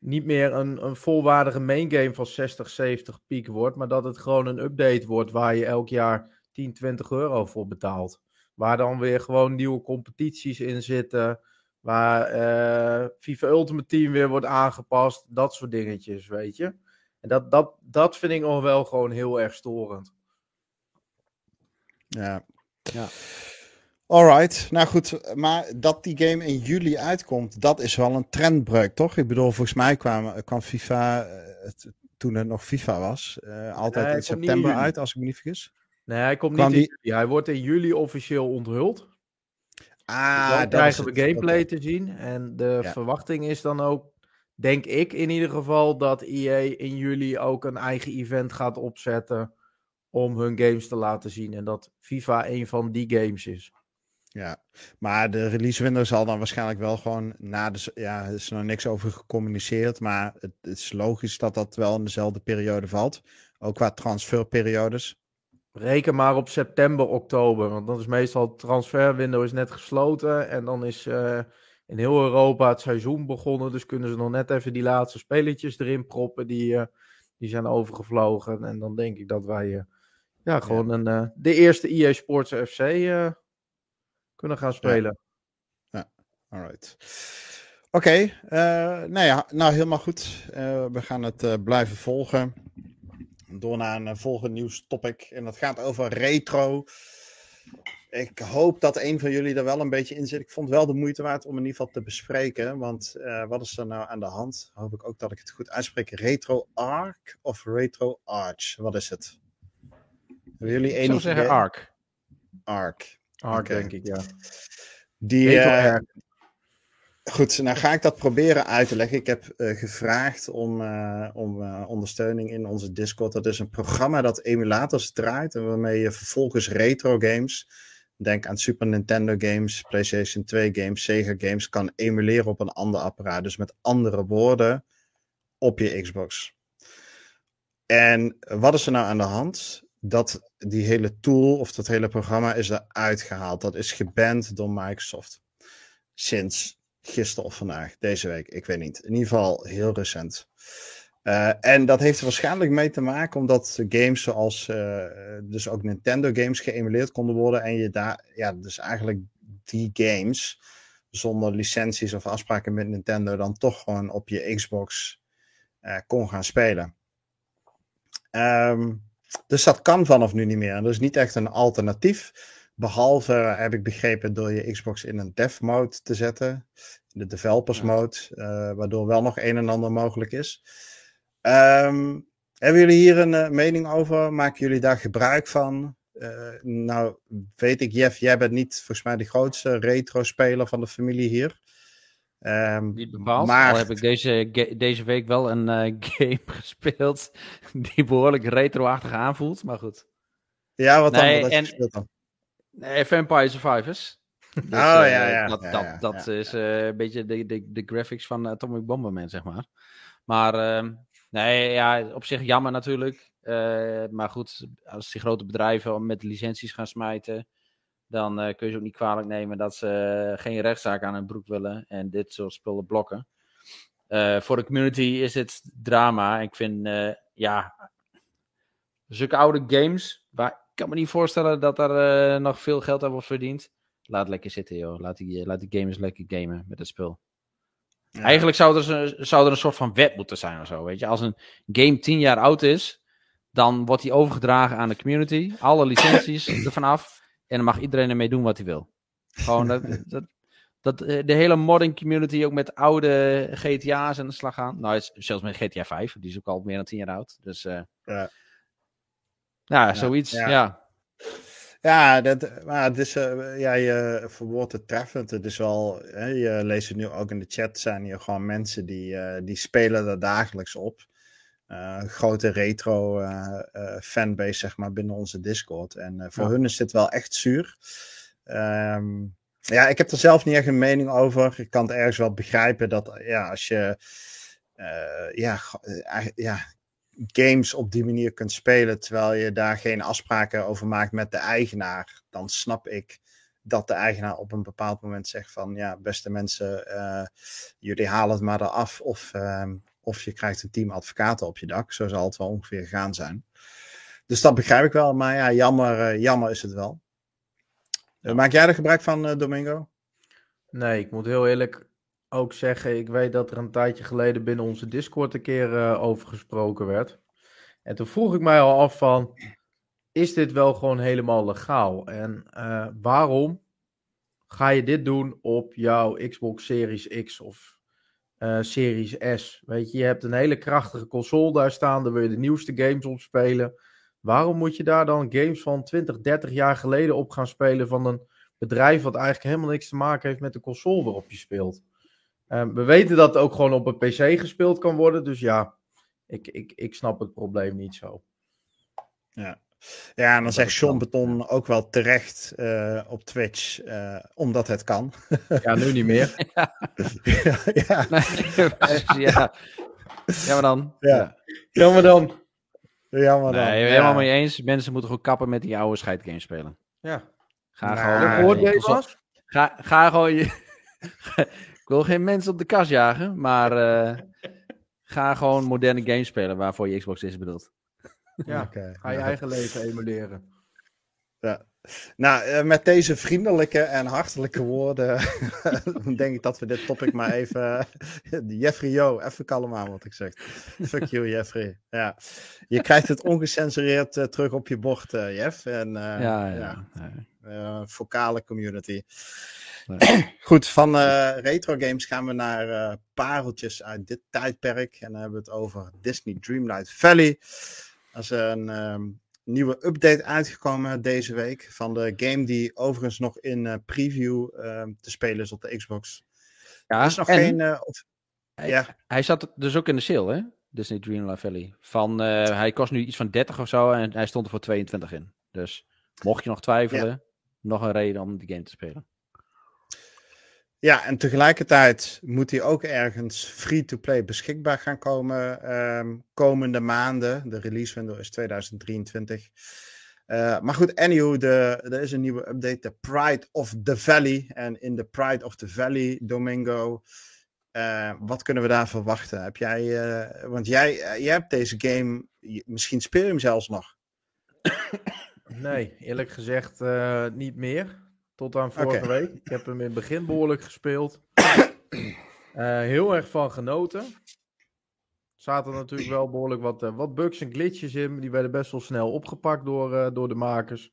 niet meer een, een volwaardige main game van 60, 70 piek wordt, maar dat het gewoon een update wordt waar je elk jaar 10, 20 euro voor betaalt. Waar dan weer gewoon nieuwe competities in zitten, waar uh, FIFA Ultimate Team weer wordt aangepast, dat soort dingetjes, weet je. En dat, dat, dat vind ik nog wel gewoon heel erg storend. Ja. ja. Alright, nou goed, maar dat die game in juli uitkomt, dat is wel een trendbreuk, toch? Ik bedoel, volgens mij kwam, kwam FIFA, het, toen het nog FIFA was, uh, altijd nee, in september in uit, als ik me niet vergis. Nee, hij komt kwam niet in juli. Hij wordt in juli officieel onthuld. Ah, dan krijgen we gameplay okay. te zien. En de ja. verwachting is dan ook, denk ik in ieder geval, dat EA in juli ook een eigen event gaat opzetten om hun games te laten zien. En dat FIFA een van die games is. Ja, maar de release window zal dan waarschijnlijk wel gewoon na de. Ja, er is nog niks over gecommuniceerd. Maar het, het, is logisch dat dat wel in dezelfde periode valt. Ook qua transferperiodes. Reken maar op september, oktober. Want dan is meestal het transferwindow is net gesloten. En dan is uh, in heel Europa het seizoen begonnen. Dus kunnen ze nog net even die laatste spelletjes erin proppen. Die, uh, die zijn overgevlogen. En dan denk ik dat wij. Uh, ja, gewoon ja. Een, de eerste EA Sports FC kunnen gaan spelen. Ja, ja. alright. Oké, okay, uh, nou ja, nou helemaal goed. Uh, we gaan het uh, blijven volgen. Door naar een volgend nieuws topic. En dat gaat over retro. ik hoop dat een van jullie er wel een beetje in zit. Ik vond het wel de moeite waard om in ieder geval te bespreken. Want uh, wat is er nou aan de hand? Hoop ik ook dat ik het goed uitspreek. Retro Arc of Retro Arch? Wat is het? Hebben jullie één Ik zou zeggen Arc. Arc. Okay. denk ik, ja. Die, uh, Goed, nou ga ik dat proberen uit te leggen. Ik heb uh, gevraagd om, uh, om ondersteuning in onze Discord. Dat is een programma dat emulators draait en waarmee je vervolgens retro games, denk aan Super Nintendo games, PlayStation 2 games, Sega games, kan emuleren op een ander apparaat. Dus met andere woorden, op je Xbox. En wat is er nou aan de hand? Dat die hele tool of dat hele programma is eruit gehaald. Dat is geband door Microsoft. Sinds gisteren of vandaag, deze week, ik weet niet. In ieder geval heel recent. Uh, en dat heeft er waarschijnlijk mee te maken omdat games zoals uh, dus ook Nintendo games geëmuleerd konden worden en je daar, ja, dus eigenlijk die games zonder licenties of afspraken met Nintendo dan toch gewoon op je Xbox uh, kon gaan spelen. Um, dus dat kan vanaf nu niet meer. Dat is niet echt een alternatief. Behalve, heb ik begrepen, door je Xbox in een dev mode te zetten. De developers mode. Uh, waardoor wel nog een en ander mogelijk is. Um, hebben jullie hier een uh, mening over? Maken jullie daar gebruik van? Uh, nou, weet ik, Jeff, jij bent niet volgens mij de grootste retro-speler van de familie hier. Um, niet bepaald. Maar... Al heb ik deze, deze week wel een game gespeeld die behoorlijk retro-achtig aanvoelt, maar goed. Ja, wat nee, dan? Wat en... gespeeld dan? Nee, Vampire Survivors. Dus, oh ja, ja. Dat, ja, dat, ja, dat is uh, een beetje de, de, de graphics van Atomic Bomberman, zeg maar. Maar uh, nee, ja, op zich jammer natuurlijk. Uh, maar goed, als die grote bedrijven met licenties gaan smijten, dan kun je ze ook niet kwalijk nemen dat ze geen rechtszaak aan hun broek willen en dit soort spullen blokken. voor de community is het drama. Ik vind, ja, zulke oude games waar kan me niet voorstellen dat er uh, nog veel geld aan wordt verdiend. Laat lekker zitten, joh. Laat die, laat die gamers lekker gamen met het spel. Ja. Eigenlijk zou er, zou er een soort van wet moeten zijn of zo. Weet je? Als een game 10 jaar oud is, dan wordt die overgedragen aan de community. Alle licenties ervan af. En dan mag iedereen ermee doen wat hij wil. Gewoon dat, dat, dat eh, de hele modding community ook met oude GTA's aan de slag gaan. Nou, zelfs met GTA 5, die is ook al meer dan 10 jaar oud. Dus uh, ja. Ja, zoiets, ja. ja. dat, maar het is, uh, ja, je verwoordt het treffend. Het is wel, hè, je leest het nu ook in de chat, zijn hier gewoon mensen die, uh, die spelen er dagelijks op. Uh, grote retro fanbase, zeg maar, binnen onze Discord. En voor hun is dit wel echt zuur. Um, ja, ik heb er zelf niet echt een mening over. Ik kan het ergens wel begrijpen dat, ja, als je, ja, ja, games op die manier kunt spelen terwijl je daar geen afspraken over maakt met de eigenaar, dan snap ik dat de eigenaar op een bepaald moment zegt van ja, beste mensen, uh, jullie halen het maar eraf of, uh, of je krijgt een team advocaten op je dak. Zo zal het wel ongeveer gaan zijn. Dus dat begrijp ik wel, maar ja, jammer, uh, jammer is het wel. maak jij er gebruik van, Domingo? Nee, ik moet heel eerlijk ook zeggen, ik weet dat er een tijdje geleden binnen onze Discord een keer uh, over gesproken werd. En toen vroeg ik mij al af van, is dit wel gewoon helemaal legaal? En uh, waarom ga je dit doen op jouw Xbox Series X of uh, Series S? Weet je, je hebt een hele krachtige console daar staan, daar wil je de nieuwste games op spelen. Waarom moet je daar dan games van 20, 30 jaar geleden op gaan spelen van een bedrijf wat eigenlijk helemaal niks te maken heeft met de console waarop je speelt? Um, we weten dat het ook gewoon op een PC gespeeld kan worden. Dus ja, ik, ik, ik snap het probleem niet zo. Ja, ja en dan zegt Sean Beton ook wel terecht uh, op Twitch, uh, omdat het kan. Ja, nu niet meer. ja. ja, ja. ja. dan. Ja. Jammer dan. Jammer dan. Nee, helemaal mee eens. Mensen moeten gewoon kappen met die oude scheidgames spelen. Ja. Ga nou, gewoon... Ga, ga gewoon je wil geen mensen op de kast jagen, maar uh, ga gewoon moderne games spelen waarvoor je Xbox is bedoeld. Ja, okay. ga je eigen leven emuleren. Ja. Nou, uh, met deze vriendelijke en hartelijke woorden denk ik dat we dit topic maar even... Jeffrey, yo, even kalm aan wat ik zeg. Fuck you, Jeffrey. Ja. Je krijgt het ongecensureerd uh, terug op je bord, Jeff. En, ja, ja. ja. uh, vocale community. Goed, van retro games gaan we naar pareltjes uit dit tijdperk. En dan hebben we het over Disney Dreamlight Valley. Dat is een ehm, nieuwe update uitgekomen deze week van de game die overigens nog in preview ehm, te spelen is op de Xbox. Ja, is nog geen... Of, hij, ja. hij zat dus ook in de sale, hè? Disney Dreamlight Valley. Van, uh, hij kost nu iets van 30 of zo en hij stond er voor 22 in. Dus mocht je nog twijfelen, nog een reden om die game te spelen. Ja, en tegelijkertijd moet hij ook ergens free-to-play beschikbaar gaan komen um, komende maanden. De release window is 2023. Uh, maar goed, anyhow, de, er is een nieuwe update, de Pride of the Valley. En in de Pride of the Valley, Domingo, uh, wat kunnen we daar verwachten? Heb jij, uh, want jij, jij hebt deze game, misschien speel je hem zelfs nog. Nee, eerlijk gezegd niet meer. Tot aan vorige okay. week. Ik heb hem in het begin behoorlijk gespeeld. heel erg van genoten. Er zaten natuurlijk wel behoorlijk wat, wat bugs en glitches in. Die werden best wel snel opgepakt door, door de makers.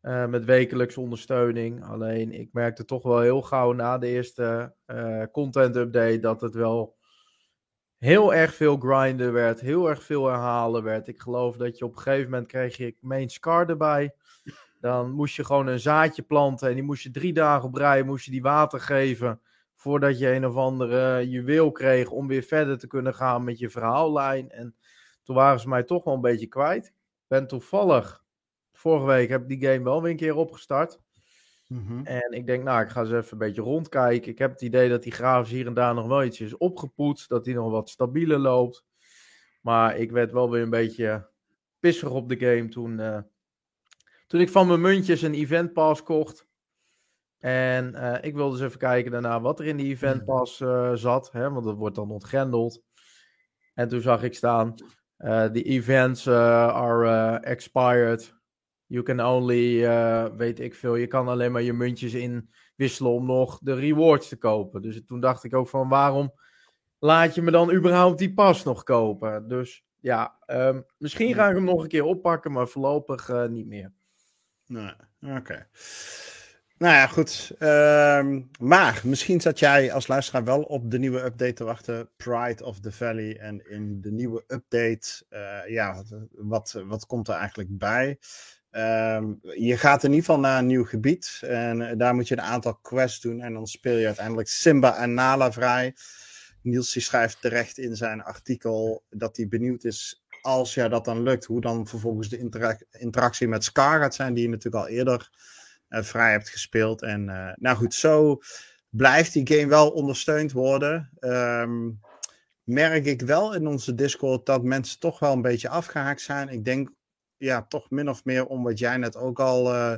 Met wekelijkse ondersteuning. Alleen ik merkte toch wel heel gauw na de eerste content update dat het wel heel erg veel grinden werd. Heel erg veel herhalen werd. Ik geloof dat je op een gegeven moment kreeg je main scar erbij. Dan moest je gewoon een zaadje planten en die moest je drie dagen op rij moest je die water geven. Voordat je een of andere juweel kreeg om weer verder te kunnen gaan met je verhaallijn. En toen waren ze mij toch wel een beetje kwijt. Ik ben toevallig vorige week heb ik die game wel weer een keer opgestart. Mhm. En ik denk, nou, ik ga eens even een beetje rondkijken. Ik heb het idee dat die grafisch hier en daar nog wel iets is opgepoetst. Dat die nog wat stabieler loopt. Maar ik werd wel weer een beetje pissig op de game toen, uh, toen ik van mijn muntjes een event pass kocht. En uh, ik wilde eens even kijken daarna wat er in die event pass uh, zat. Hè, want dat wordt dan ontgrendeld. En toen zag ik staan, de events are expired You can only, weet ik veel, je kan alleen maar je muntjes inwisselen om nog de rewards te kopen. Dus toen dacht ik ook van waarom laat je me dan überhaupt die pas nog kopen? Dus ja, um, misschien ga ik hem nog een keer oppakken, maar voorlopig uh, niet meer. Nee, oké. Nou ja, goed. Um, maar misschien zat jij als luisteraar wel op de nieuwe update te wachten. Pride of the Valley. En in de nieuwe update, uh, ja, wat, wat komt er eigenlijk bij? Um, je gaat in ieder geval naar een nieuw gebied en eh, daar moet je een aantal quests doen en dan speel je uiteindelijk Simba en Nala vrij. Niels die schrijft terecht in zijn artikel dat hij benieuwd is als ja, dat dan lukt, hoe dan vervolgens de interac interactie met Scar gaat zijn, die je natuurlijk al eerder uh, vrij hebt gespeeld. En uh, nou goed, zo blijft die game wel ondersteund worden. Um, merk ik wel in onze Discord dat mensen toch wel een beetje afgehaakt zijn. Ik denk ja, toch min of meer om wat jij net ook al uh,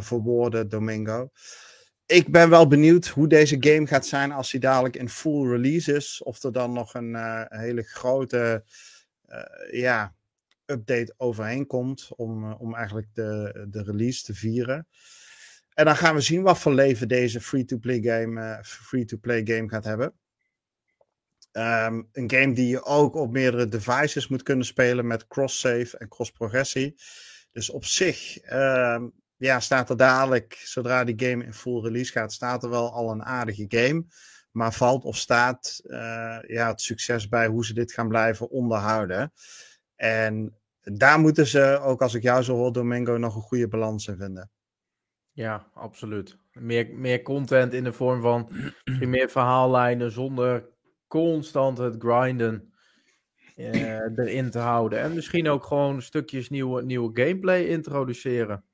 verwoordde, Domingo. Ik ben wel benieuwd hoe deze game gaat zijn als hij dadelijk in full release is. Of er dan nog een hele grote ja, update overheen komt om, om eigenlijk de, de release te vieren. En dan gaan we zien wat voor leven deze free-to-play game, free-to-play game gaat hebben. Um, een game die je ook op meerdere devices moet kunnen spelen met cross-save en cross-progressie. Dus op zich um, ja, staat er dadelijk, zodra die game in full release gaat, staat er wel al een aardige game. Maar valt of staat uh, ja, het succes bij hoe ze dit gaan blijven onderhouden. En daar moeten ze, ook als ik jou zo hoor, Domingo, nog een goede balans in vinden. Ja, absoluut. Meer, meer content in de vorm van meer verhaallijnen zonder constant het grinden uh, erin te houden. En misschien ook gewoon stukjes nieuwe, nieuwe gameplay introduceren.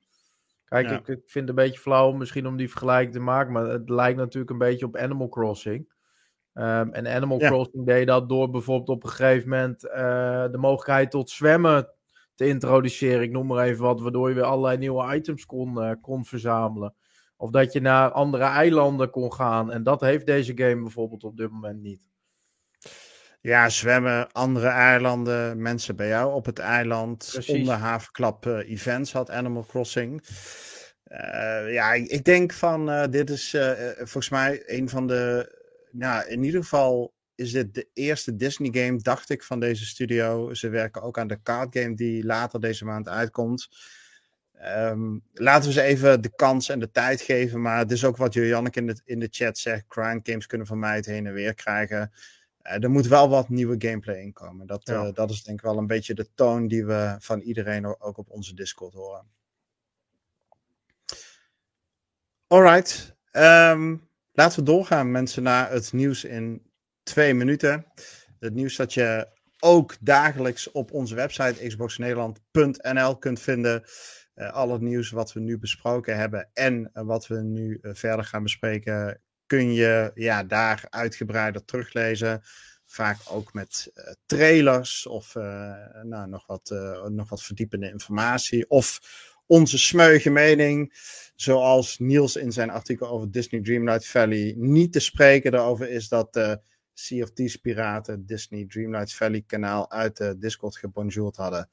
Kijk, ik, ik, vind het een beetje flauw misschien om die vergelijking te maken, maar het lijkt natuurlijk een beetje op Animal Crossing. Um, en Animal Crossing deed dat door bijvoorbeeld op een gegeven moment uh, de mogelijkheid tot zwemmen te introduceren. Ik noem maar even wat, waardoor je weer allerlei nieuwe items kon, uh, kon verzamelen. Of dat je naar andere eilanden kon gaan. En dat heeft deze game bijvoorbeeld op dit moment niet. Ja, zwemmen, andere eilanden, mensen bij jou op het eiland. Precies. Onder havenklap uh, events had Animal Crossing. Uh, ja, ik denk van, uh, dit is volgens mij een van de, nou, in ieder geval is dit de eerste Disney game, dacht ik, van deze studio. Ze werken ook aan de card game die later deze maand uitkomt. Um, laten we ze even de kans en de tijd geven. Maar het is ook wat Janneke in de, in de chat zegt. Grind games kunnen van mij het heen en weer krijgen. Uh, er moet wel wat nieuwe gameplay in komen. Dat, ja. uh, dat is denk ik wel een beetje de toon die we van iedereen ook op onze Discord horen. Alright. Um, laten we doorgaan mensen naar het nieuws in twee minuten. Het nieuws dat je ook dagelijks op onze website xboxnederland.nl kunt vinden. Uh, al het nieuws wat we nu besproken hebben en uh, wat we nu verder gaan bespreken, kun je ja, daar uitgebreider teruglezen. Vaak ook met trailers of nou, nog, wat, nog wat verdiepende informatie. Of onze smeuige mening, zoals Niels in zijn artikel over Disney Dreamlight Valley niet te spreken erover is dat Sea of Thieves piraten Disney Dreamlight Valley kanaal uit de Discord gebonjourd hadden.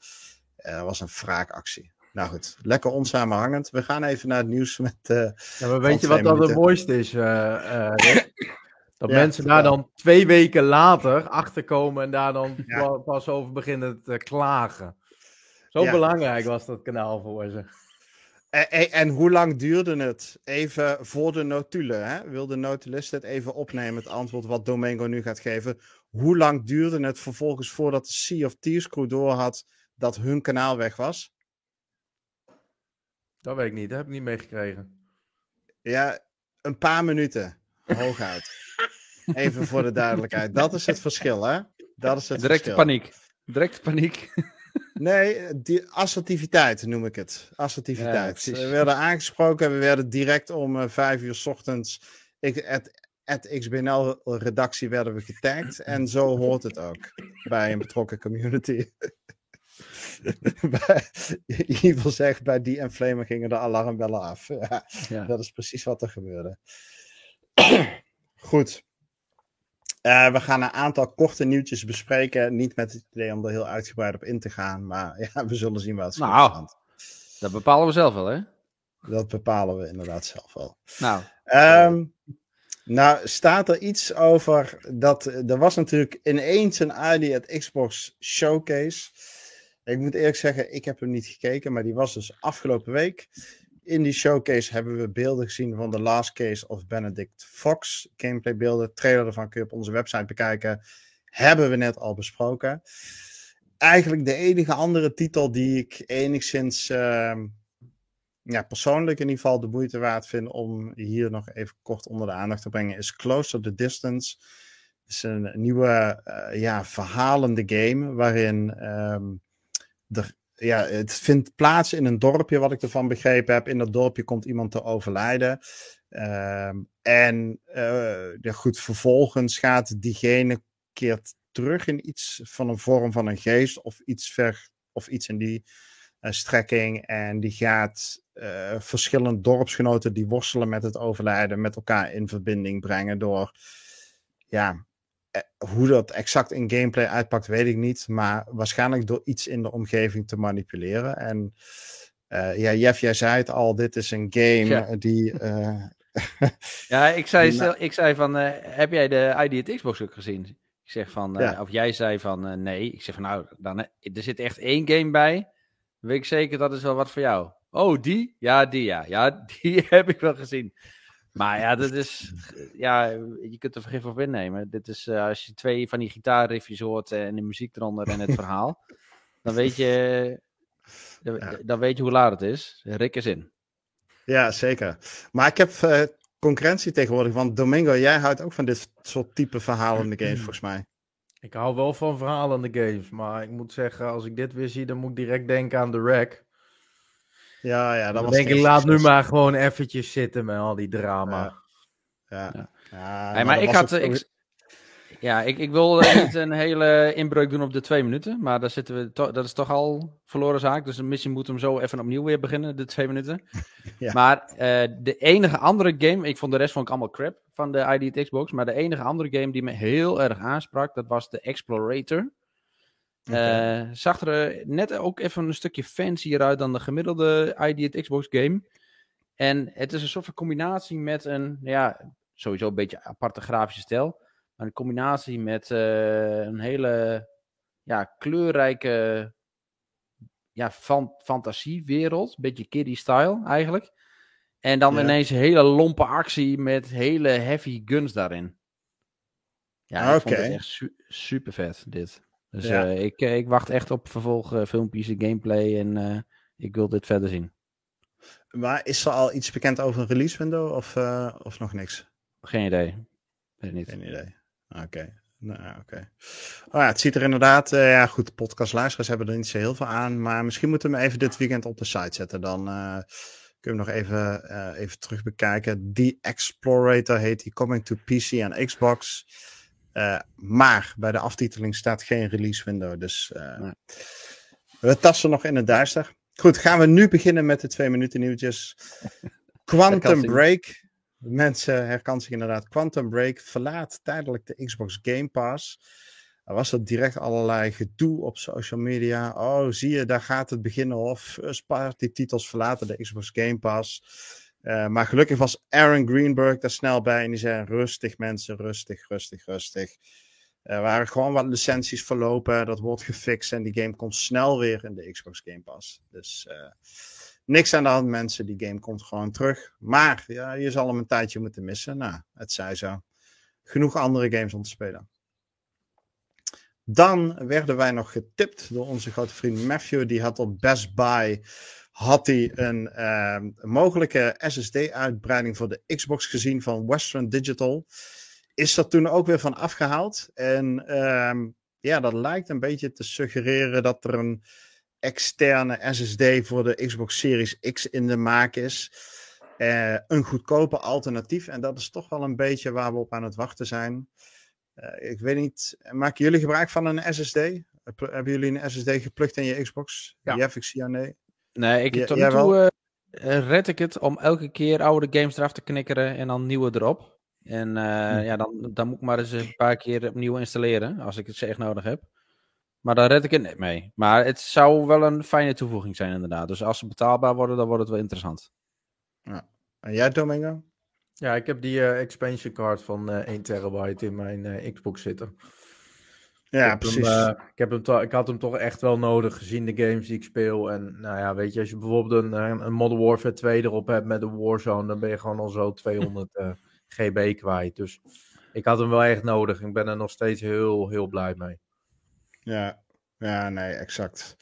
Was een wraakactie. Nou goed, lekker onsamenhangend. We gaan even naar het nieuws met. Uh, ja, maar weet je wat dan het mooiste is? Uh, uh, dat ja, mensen daar dan twee weken later achterkomen en daar dan ja. pas over beginnen te klagen. Zo belangrijk was dat kanaal voor ze. En, en, en, hoe lang duurde het? Even voor de notulen. Hè? Wil de notulist het even opnemen, het antwoord wat Domingo nu gaat geven? Hoe lang duurde het vervolgens voordat de Sea of Thieves crew door had dat hun kanaal weg was? Dat weet ik niet, dat heb ik niet meegekregen. Ja, een paar minuten, hooguit. Even voor de duidelijkheid. Dat is het verschil, hè? Dat is het Direct verschil. paniek. Direct paniek. Nee, die assertiviteit noem ik het. Assertiviteit. Ja, we werden aangesproken, we werden direct om uh, vijf uur s ochtends. Het XBNL-redactie werden we getagd. En zo hoort het ook bij een betrokken community. Evil zegt bij die en Flamer gingen de alarmbellen af. Ja, ja. Dat is precies wat er gebeurde. Goed. Uh, we gaan een aantal korte nieuwtjes bespreken. Niet met het idee om er heel uitgebreid op in te gaan. Maar ja, we zullen zien wat het Nou, dat bepalen we zelf wel, hè? Dat bepalen we inderdaad zelf wel. Nou. Um, nou, staat er iets over dat er was natuurlijk ineens een ID at Xbox Showcase. Ik moet eerlijk zeggen, ik heb hem niet gekeken, maar die was dus afgelopen week. In die showcase hebben we beelden gezien van The Last Case of Benedict Fox. Gameplay beelden, trailer ervan kun je op onze website bekijken. Hebben we net al besproken. Eigenlijk de enige andere titel die ik enigszins, uh, ja, persoonlijk in ieder geval de moeite waard vind om hier nog even kort onder de aandacht te brengen, is Closer the Distance. Het is een nieuwe, uh, ja, verhalende game waarin um, er ja, het vindt plaats in een dorpje, wat ik ervan begrepen heb. In dat dorpje komt iemand te overlijden. Um, en uh, ja, goed, vervolgens gaat diegene keert terug in iets van een vorm van een geest of iets ver of iets in die uh, strekking. En die gaat uh, verschillende dorpsgenoten die worstelen met het overlijden met elkaar in verbinding brengen door ja, hoe dat exact in gameplay uitpakt, weet ik niet. Maar waarschijnlijk door iets in de omgeving te manipuleren. En uh, ja, Jeff, jij zei het al, dit is een game ja. die. Uh, ja, ik zei, ik zei van, uh, heb jij de ID at Xbox ook gezien? Ik zeg van, ja. of jij zei van, nee. Ik zeg van, nou, dan, er zit echt één game bij. Weet ik zeker, dat is wel wat voor jou. Oh, die? Ja, die ja. Ja, die heb ik wel gezien. Maar ja, dat is. Ja, je kunt er vergif op innemen. Dit is uh, als je twee van die gitaarriffjes hoort en de muziek eronder en het verhaal. dan weet je. Ja. Dan weet je hoe laat het is. Rick is in. Ja, zeker. Maar ik heb uh, concurrentie tegenwoordig. Want Domingo, jij houdt ook van dit soort type verhalende games, volgens mij. Ik hou wel van verhalende games. Maar ik moet zeggen, als ik dit weer zie, dan moet ik direct denken aan The Rack. Ja, ja, dat dan was denk ik, laat nu maar gewoon eventjes zitten met al die drama. Ja. ja. ja. Hey, maar ik had... Ik, ja, ik, ik wil niet een hele inbreuk doen op de twee minuten. Maar daar zitten we to, dat is toch al verloren zaak. Dus misschien moeten we hem zo even opnieuw weer beginnen, de twee minuten. ja. Maar uh, de enige andere game... Ik vond de rest vond ik allemaal crap van de ID Xbox. Maar de enige andere game die me heel erg aansprak, dat was de Explorator. Okay. Uh, zag er net ook even een stukje fancier uit dan de gemiddelde ID Xbox game. En het is een soort van combinatie met een, ja, sowieso een beetje aparte grafische stijl. Maar een combinatie met uh, een hele, ja, kleurrijke ja, fan fantasiewereld. Beetje kiddie-style eigenlijk. En dan Ja. ineens een hele lompe actie met hele heavy guns daarin. Ja, ik vond het echt su super vet, dit. Dus Ja. eh, ik, eh, ik wacht echt op vervolgfilmpjes, gameplay en eh, ik wil dit verder zien. Maar is er al iets bekend over een release window of, eh, of nog niks? Geen idee. Weet niet. Geen idee. Oké. Nou, oké. Oh ja, het ziet er inderdaad, eh, ja goed, podcastluisteraars hebben er niet zo heel veel aan, maar misschien moeten we hem even dit weekend op de site zetten. Dan eh, kunnen we nog even, eh, even terug bekijken. The Explorator heet die, coming to PC en Xbox. Eh, maar bij de aftiteling staat geen release window, dus eh, Nee. we tasten nog in het duister. Goed, gaan we nu beginnen met de twee minuten nieuwtjes. Quantum Herkansing. Break. Mensen, herkansing inderdaad. Quantum Break verlaat tijdelijk de Xbox Game Pass. Er was er direct allerlei gedoe op social media. Oh, zie je, daar gaat het beginnen. Of party titels verlaten de Xbox Game Pass. Eh, maar gelukkig was Aaron Greenberg daar snel bij. En die zei, rustig mensen, rustig, rustig, rustig. Er waren gewoon wat licenties verlopen. Dat wordt gefixt en die game komt snel weer in de Xbox Game Pass. Dus eh, niks aan de hand mensen. Die game komt gewoon terug. Maar ja, je zal hem een tijdje moeten missen. Nou, het zij zo. Genoeg andere games om te spelen. Dan werden wij nog getipt door onze grote vriend Matthew. Die had op Best Buy had hij een ehm, mogelijke SSD-uitbreiding voor de Xbox gezien van Western Digital. Is er toen ook weer van afgehaald. En ehm, ja, dat lijkt een beetje te suggereren dat er een externe SSD voor de Xbox Series X in de maak is. Eh, een goedkope alternatief. En dat is toch wel een beetje waar we op aan het wachten zijn. Eh, ik weet niet, maken jullie gebruik van een SSD? Heb- Hebben jullie een SSD geplukt in je Xbox? Ja. Jeff, ik zie jou nee. Nee, ik, Ja, tot nu toe eh, eh, red ik het om elke keer oude games eraf te knikkeren en dan nieuwe erop. En eh, Hm. ja, dan, dan moet ik maar eens een paar keer opnieuw installeren, als ik het echt nodig heb. Maar daar red ik het net mee. Maar het zou wel een fijne toevoeging zijn inderdaad. Dus als ze betaalbaar worden, dan wordt het wel interessant. En jij, Domingo? Ja, ik heb die eh, expansion card van eh 1 terabyte in mijn eh, Xbox zitten. Ja, ik precies. Hem, eh, ik, heb hem to- ik had hem toch echt wel nodig, gezien de games die ik speel. En nou ja, weet je, als je bijvoorbeeld een, eh, een Modern Warfare 2 erop hebt met een Warzone, dan ben je gewoon al zo 200 eh, GB kwijt. Dus ik had hem wel echt nodig. Ik ben er nog steeds heel, heel blij mee. Ja, ja, nee, exact.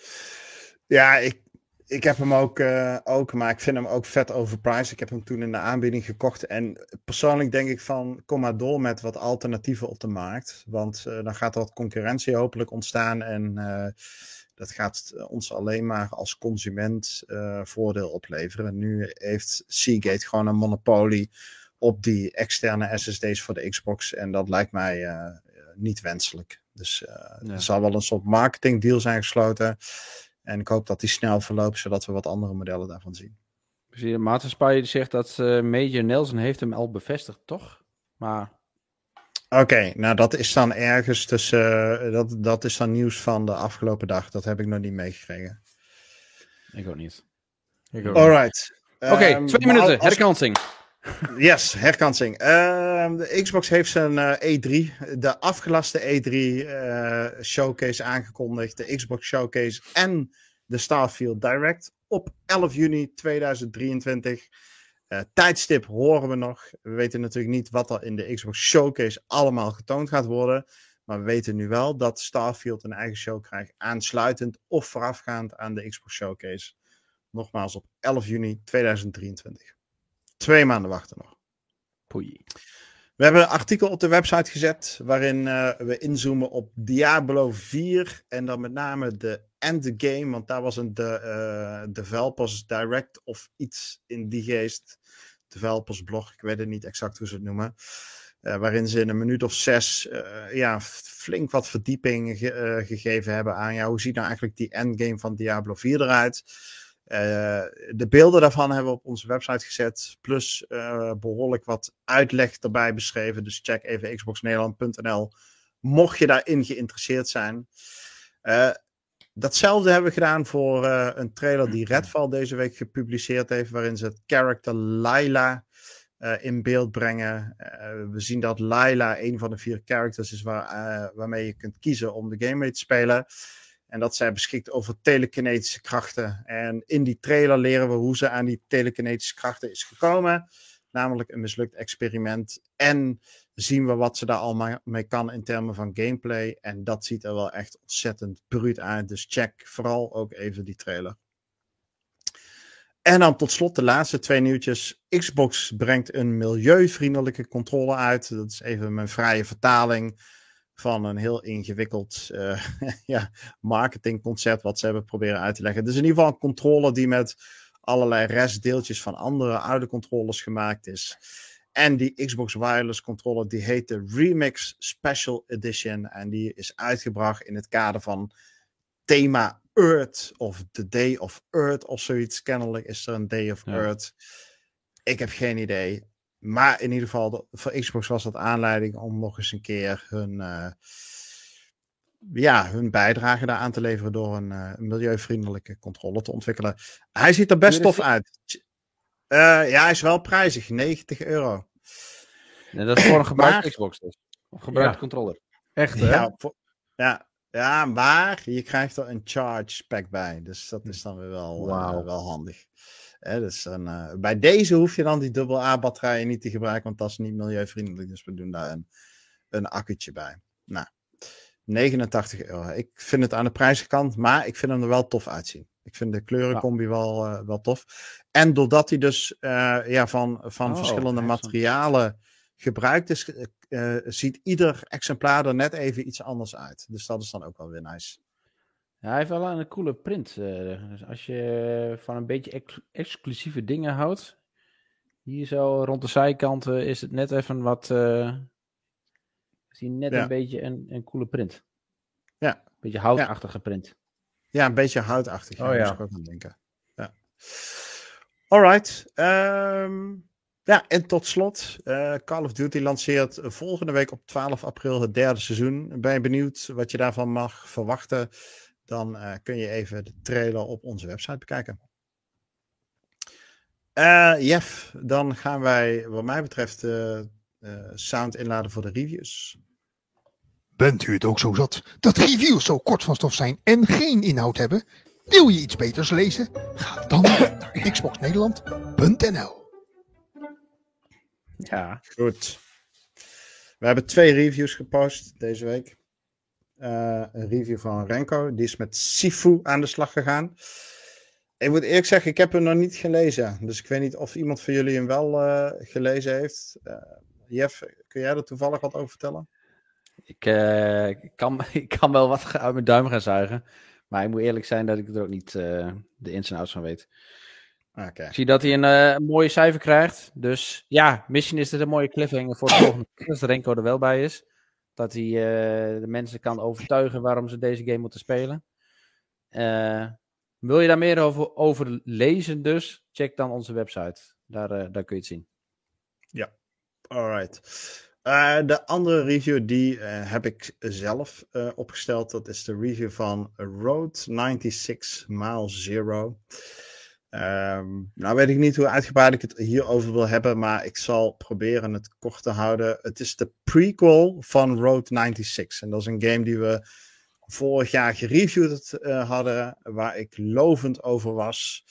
Ja, ik, ik heb hem ook, eh, ook, maar ik vind hem ook vet overpriced. Ik heb hem toen in de aanbieding gekocht. En persoonlijk denk ik van, kom maar door met wat alternatieven op de markt. Want eh, dan gaat er wat concurrentie hopelijk ontstaan. En eh, dat gaat ons alleen maar als consument voordeel opleveren. Nu heeft Seagate gewoon een monopolie op die externe SSD's voor de Xbox. En dat lijkt mij niet wenselijk. Dus Ja. er zal wel een soort marketingdeal zijn gesloten. En ik hoop dat die snel verloopt, zodat we wat andere modellen daarvan zien. Maarten die zegt dat eh, Major Nelson heeft hem al bevestigd, toch? Maar Oké, nou dat is dan ergens tussen. eh, dat, dat is dan nieuws van de afgelopen dag. Dat heb ik nog niet meegekregen. ik ook niet. Ik ook. Alright. Oké, Ehm, twee minuten, als- herkansing. Yes, herkansing. Ehm, de Xbox heeft zijn eh, E3, de afgelaste E3 eh, showcase aangekondigd. De Xbox Showcase en de Starfield Direct op 11 juni 2023. Eh, tijdstip horen we nog. We weten natuurlijk niet wat er in de Xbox Showcase allemaal getoond gaat worden. Maar we weten nu wel dat Starfield een eigen show krijgt, aansluitend of voorafgaand aan de Xbox Showcase. Nogmaals op 11 juni 2023. Twee maanden wachten nog. Poei. We hebben een artikel op de website gezet waarin eh, we inzoomen op Diablo 4 en dan met name de endgame, want daar was een de, eh, developers direct of iets in die geest, developers blog, ik weet het niet exact hoe ze het noemen, eh, waarin ze in een minuut of zes ja, flink wat verdieping ge- gegeven hebben aan ja, hoe ziet nou eigenlijk die endgame van Diablo 4 eruit. Eh, de beelden daarvan hebben we op onze website gezet. Plus eh, behoorlijk wat uitleg erbij beschreven. Dus check even xboxnederland.nl. Mocht je daarin geïnteresseerd zijn. Eh, datzelfde hebben we gedaan voor een trailer die Redfall deze week gepubliceerd heeft. Waarin ze het character Layla eh, in beeld brengen. We zien dat Layla een van de vier characters is waar, waarmee je kunt kiezen om de game mee te spelen. En dat zij beschikt over telekinetische krachten. En in die trailer leren we hoe ze aan die telekinetische krachten is gekomen. Namelijk een mislukt experiment. En zien we wat ze daar allemaal mee kan in termen van gameplay. En dat ziet er wel echt ontzettend bruut uit. Dus check vooral ook even die trailer. En dan tot slot de laatste twee nieuwtjes. Xbox brengt een milieuvriendelijke controle uit. Dat is even mijn vrije vertaling van een heel ingewikkeld uh, ja, marketingconcept wat ze hebben proberen uit te leggen. Dus in ieder geval een controller die met allerlei restdeeltjes van andere oude controllers gemaakt is. En die Xbox Wireless controller die heet de Remix Special Edition. En die is uitgebracht in het kader van thema Earth of The Day of Earth of zoiets. Kennelijk is er een Day of Earth. Ik heb geen idee. Maar in ieder geval, voor Xbox was dat aanleiding om nog eens een keer hun, uh, ja, hun bijdrage daaraan te leveren door een, uh, milieuvriendelijke controle te ontwikkelen. Hij ziet er best tof uit. Uh, ja, hij is wel prijzig, 90 euro. Nee, dat is voor een gebruikte Xbox dus. Een gebruikte controller. Echt hè? Ja, voor, ja, ja, maar je krijgt er een charge pack bij. Dus dat is dan weer wel, wow. wel handig. Dus een, uh, bij deze hoef je dan die dubbel A-batterijen niet te gebruiken, want dat is niet milieuvriendelijk. Dus we doen daar een, een accu'tje bij. Nou, 89 euro. Ik vind het aan de prijzenkant, maar ik vind hem er wel tof uitzien. Ik vind de kleurencombi wel, uh, wel tof. En doordat hij dus uh, ja, van, van oh, verschillende materialen gebruikt is, ziet ieder exemplaar er net even iets anders uit. Dus dat is dan ook wel weer nice. Ja, hij heeft wel een coole print. Uh, dus als je van een beetje ex exclusieve dingen houdt, hier zo rond de zijkanten is het net even wat. Uh, zie net ja. een beetje een, een coole print. Ja. Een beetje houtachtige ja. print. Ja, een beetje houtachtig. Oh ja. ik ook aan denken. Ja. Alright. Um, ja, en tot slot, uh, Call of Duty lanceert volgende week op 12 april het derde seizoen. Ben je benieuwd wat je daarvan mag verwachten? Dan uh, kun je even de trailer op onze website bekijken. Uh, Jeff, dan gaan wij, wat mij betreft, sound inladen voor de reviews. Bent u het ook zo zat dat reviews zo kort van stof zijn en geen inhoud hebben? Wil je iets beters lezen? Ga dan naar xboxnederland.nl. Ja. Goed. We hebben twee reviews gepost deze week. Uh, een review van Renko. Die is met Sifu aan de slag gegaan. Ik moet eerlijk zeggen, ik heb hem nog niet gelezen. Dus ik weet niet of iemand van jullie hem wel uh, gelezen heeft. Uh, Jeff, kun jij er toevallig wat over vertellen? Ik, ik, kan, ik kan wel wat uit mijn duim gaan zuigen. Maar ik moet eerlijk zijn dat ik er ook niet de ins en outs van weet. Okay. Ik zie dat hij een mooie cijfer krijgt. Dus ja, misschien is het een mooie cliffhanger voor de volgende keer. Als Renko er wel bij is. Dat hij uh, de mensen kan overtuigen waarom ze deze game moeten spelen. Uh, wil je daar meer over, over lezen dus? Check dan onze website. Daar, daar kun je het zien. Ja, alright. de andere review die heb ik zelf opgesteld. Dat is de review van Road 96 Mile Zero. Um, nou weet ik niet hoe uitgebreid ik het hierover wil hebben, maar ik zal proberen het kort te houden. Het is de prequel van Road 96. En dat is een game die we vorig jaar gereviewd uh, hadden, waar ik lovend over was.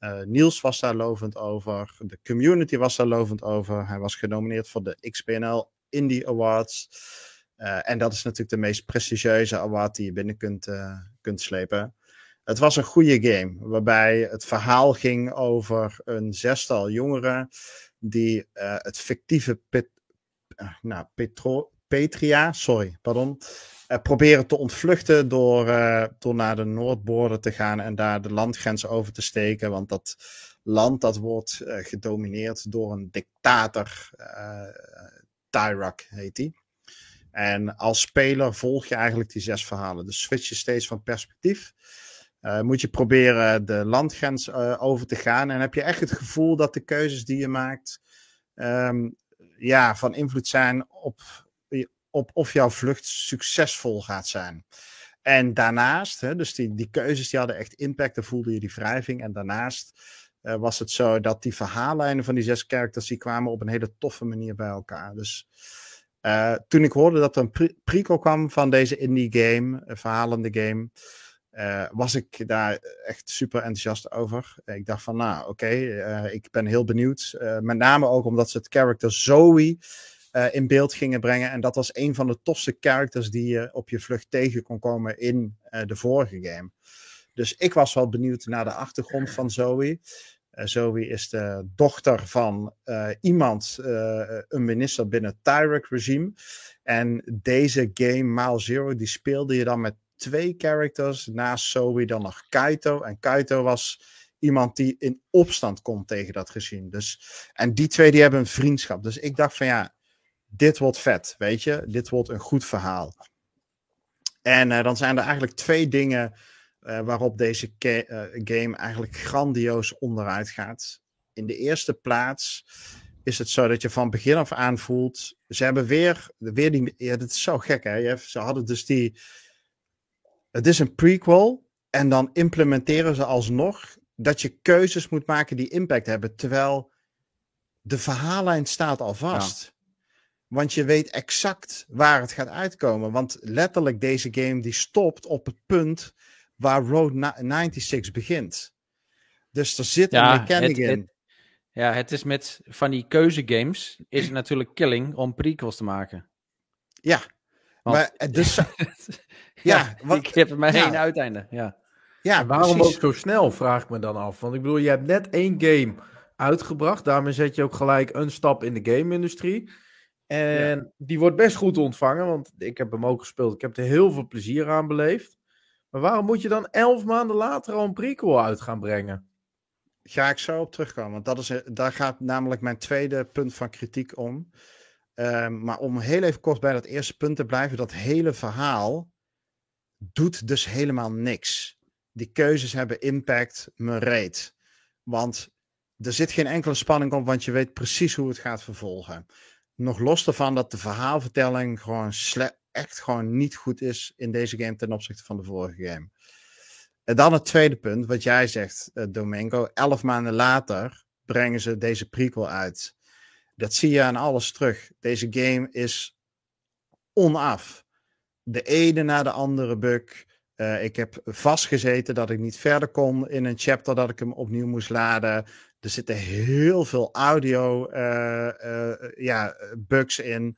Uh, Niels was daar lovend over. De community was daar lovend over. Hij was genomineerd voor de XPNL Indie Awards. Uh, en dat is natuurlijk de meest prestigieuze award die je binnen kunt, kunt slepen. Het was een goede game, waarbij het verhaal ging over een zestal jongeren die uh, het fictieve uh, nou, Petro, Petria, sorry, pardon, uh, proberen te ontvluchten door, door naar de Noordboorden te gaan en daar de landgrens over te steken, want dat land dat wordt gedomineerd door een dictator, Tyrak heet hij. En als speler volg je eigenlijk die zes verhalen. Dus switch je steeds van perspectief. Uh, moet je proberen de landgrens uh, over te gaan. En heb je echt het gevoel dat de keuzes die je maakt. Um, ja, van invloed zijn op, op of jouw vlucht succesvol gaat zijn. En daarnaast, hè, dus die, die keuzes die hadden echt impact, dan voelde je die wrijving. En daarnaast uh, was het zo dat die verhaallijnen van die zes characters, die kwamen op een hele toffe manier bij elkaar. Dus toen ik hoorde dat er een pre prequel kwam van deze indie game, verhalende game, uh, was ik daar echt super enthousiast over. Ik dacht van, nou, oké, uh, ik ben heel benieuwd. Uh, met name ook omdat ze het character Zoe in beeld gingen brengen. En dat was een van de tofste characters die je op je vlucht tegen kon komen in de vorige game. Dus ik was wel benieuwd naar de achtergrond van Zoe. Zoe is de dochter van iemand, een minister binnen het Tyrek-regime. En deze game, Mile Zero, die speelde je dan met twee characters naast Zoe dan nog Kaito. En Kaito was iemand die in opstand komt tegen dat regime. Dus, en die twee die hebben een vriendschap. Dus ik dacht van ja, dit wordt vet, weet je. Dit wordt een goed verhaal. En uh, dan zijn er eigenlijk twee dingen uh, waarop deze uh, game eigenlijk grandioos onderuit gaat. In de eerste plaats is het zo dat je van begin af aan voelt. Ze hebben weer, weer die. Ja, dat is zo gek hè. Ze hadden dus die het is een prequel en dan implementeren ze alsnog dat je keuzes moet maken die impact hebben. Terwijl de verhaallijn staat al vast. Want je weet exact waar het gaat uitkomen. Want letterlijk deze game die stopt op het punt waar Road 96 begint. Dus er zit een mechanic in. ja, het is met van die keuzegames is het natuurlijk killing om prequels te maken. Ja, maar eh, dus, ja, wat, ik heb er maar één uiteinde. Ja. Ja, waarom ook zo snel, vraag ik me dan af. Want ik bedoel, je hebt net één game uitgebracht. Daarmee zet je ook gelijk een stap in de game-industrie. En die wordt best goed ontvangen, want ik heb hem ook gespeeld. Ik heb er heel veel plezier aan beleefd. Maar waarom moet je dan elf maanden later al een prequel uit gaan brengen? Ga ik zo op terugkomen, want dat is, daar gaat namelijk mijn tweede punt van kritiek om. Um, maar om heel even kort bij dat eerste punt te blijven, dat hele verhaal doet dus helemaal niks. Die keuzes hebben impact, me reet. Want er zit geen enkele spanning op, want je weet precies hoe het gaat vervolgen. Nog los daarvan dat de verhaalvertelling gewoon echt gewoon niet goed is in deze game ten opzichte van de vorige game. En dan het tweede punt, wat jij zegt, uh, Domingo. Elf maanden later brengen ze deze prequel uit. Dat zie je aan alles terug. Deze game is onaf. De ene na de andere bug. Uh, ik heb vastgezeten dat ik niet verder kon in een chapter, dat ik hem opnieuw moest laden. Er zitten heel veel audio uh, uh, ja, bugs in.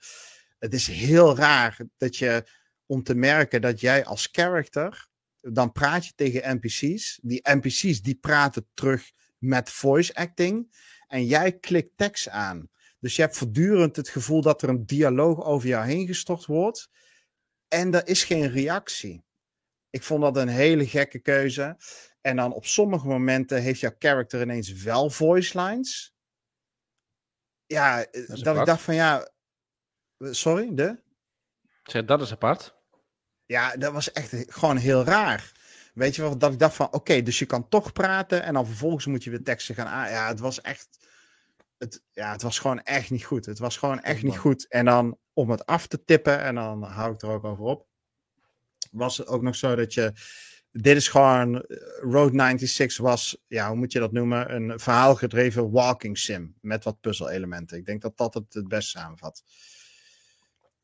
Het is heel raar dat je, om te merken dat jij als character, dan praat je tegen NPC's. Die NPC's die praten terug met voice acting. En jij klikt tekst aan. Dus je hebt voortdurend het gevoel dat er een dialoog over jou heen gestort wordt. En er is geen reactie. Ik vond dat een hele gekke keuze. En dan op sommige momenten heeft jouw character ineens wel voice lines. Ja, dat, dat ik dacht van ja. Sorry, de? Zeg, dat is apart. Ja, dat was echt gewoon heel raar. Weet je wat? Dat ik dacht van oké, dus je kan toch praten en dan vervolgens moet je weer teksten gaan aan. Ja, het was echt het, ja, het was gewoon echt niet goed. Het was gewoon echt niet goed. En dan om het af te tippen, en dan hou ik er ook over op, was het ook nog zo dat je. Dit is gewoon. Eh, Road 96 was, ja, hoe moet je dat noemen? Een verhaalgedreven walking sim. Met wat puzzelelementen. Ik denk dat dat het het best samenvat.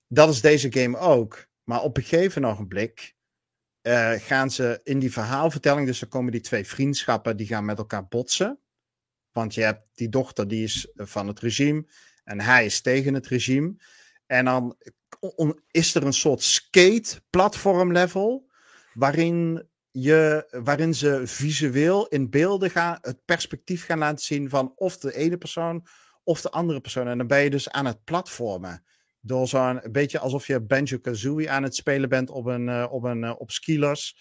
Dat is deze game ook. Maar op een gegeven ogenblik. Uh, gaan ze in die verhaalvertelling. Dus er komen die twee vriendschappen. die gaan met elkaar botsen. Want je hebt die dochter die is van het regime en hij is tegen het regime. En dan is er een soort skate platform level waarin, je, waarin ze visueel in beelden gaan, het perspectief gaan laten zien van of de ene persoon of de andere persoon. En dan ben je dus aan het platformen. Door zo'n beetje alsof je Banjo Kazooie aan het spelen bent op een, uh, op een uh, op skilers.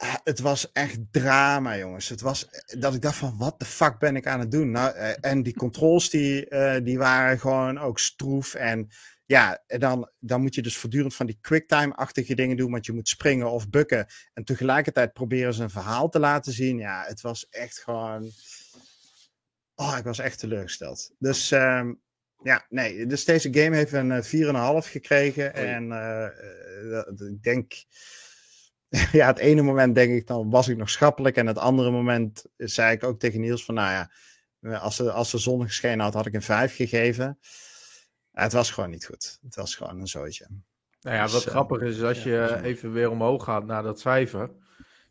Ah, het was echt drama, jongens. Het was eh, dat ik dacht van, wat de fuck ben ik aan het doen? Nou, eh, en die controls, die, uh, die waren gewoon ook stroef. En ja, dan, dan moet je dus voortdurend van die quicktime-achtige dingen doen, want je moet springen of bukken. En tegelijkertijd proberen ze een verhaal te laten zien. Ja, het was echt gewoon... Oh, ik was echt teleurgesteld. Dus um, ja, nee. Dus deze game heeft een 4,5 gekregen. En uh, ik denk ja, het ene moment denk ik dan was ik nog schappelijk. En het andere moment zei ik ook tegen Niels van nou ja, als de, als de zon geschenen had, had ik een 5 gegeven. het was gewoon niet goed. Het was gewoon een zootje. Nou ja, wat Zo. grappig is, als Ja, je even weer omhoog gaat naar dat cijfer,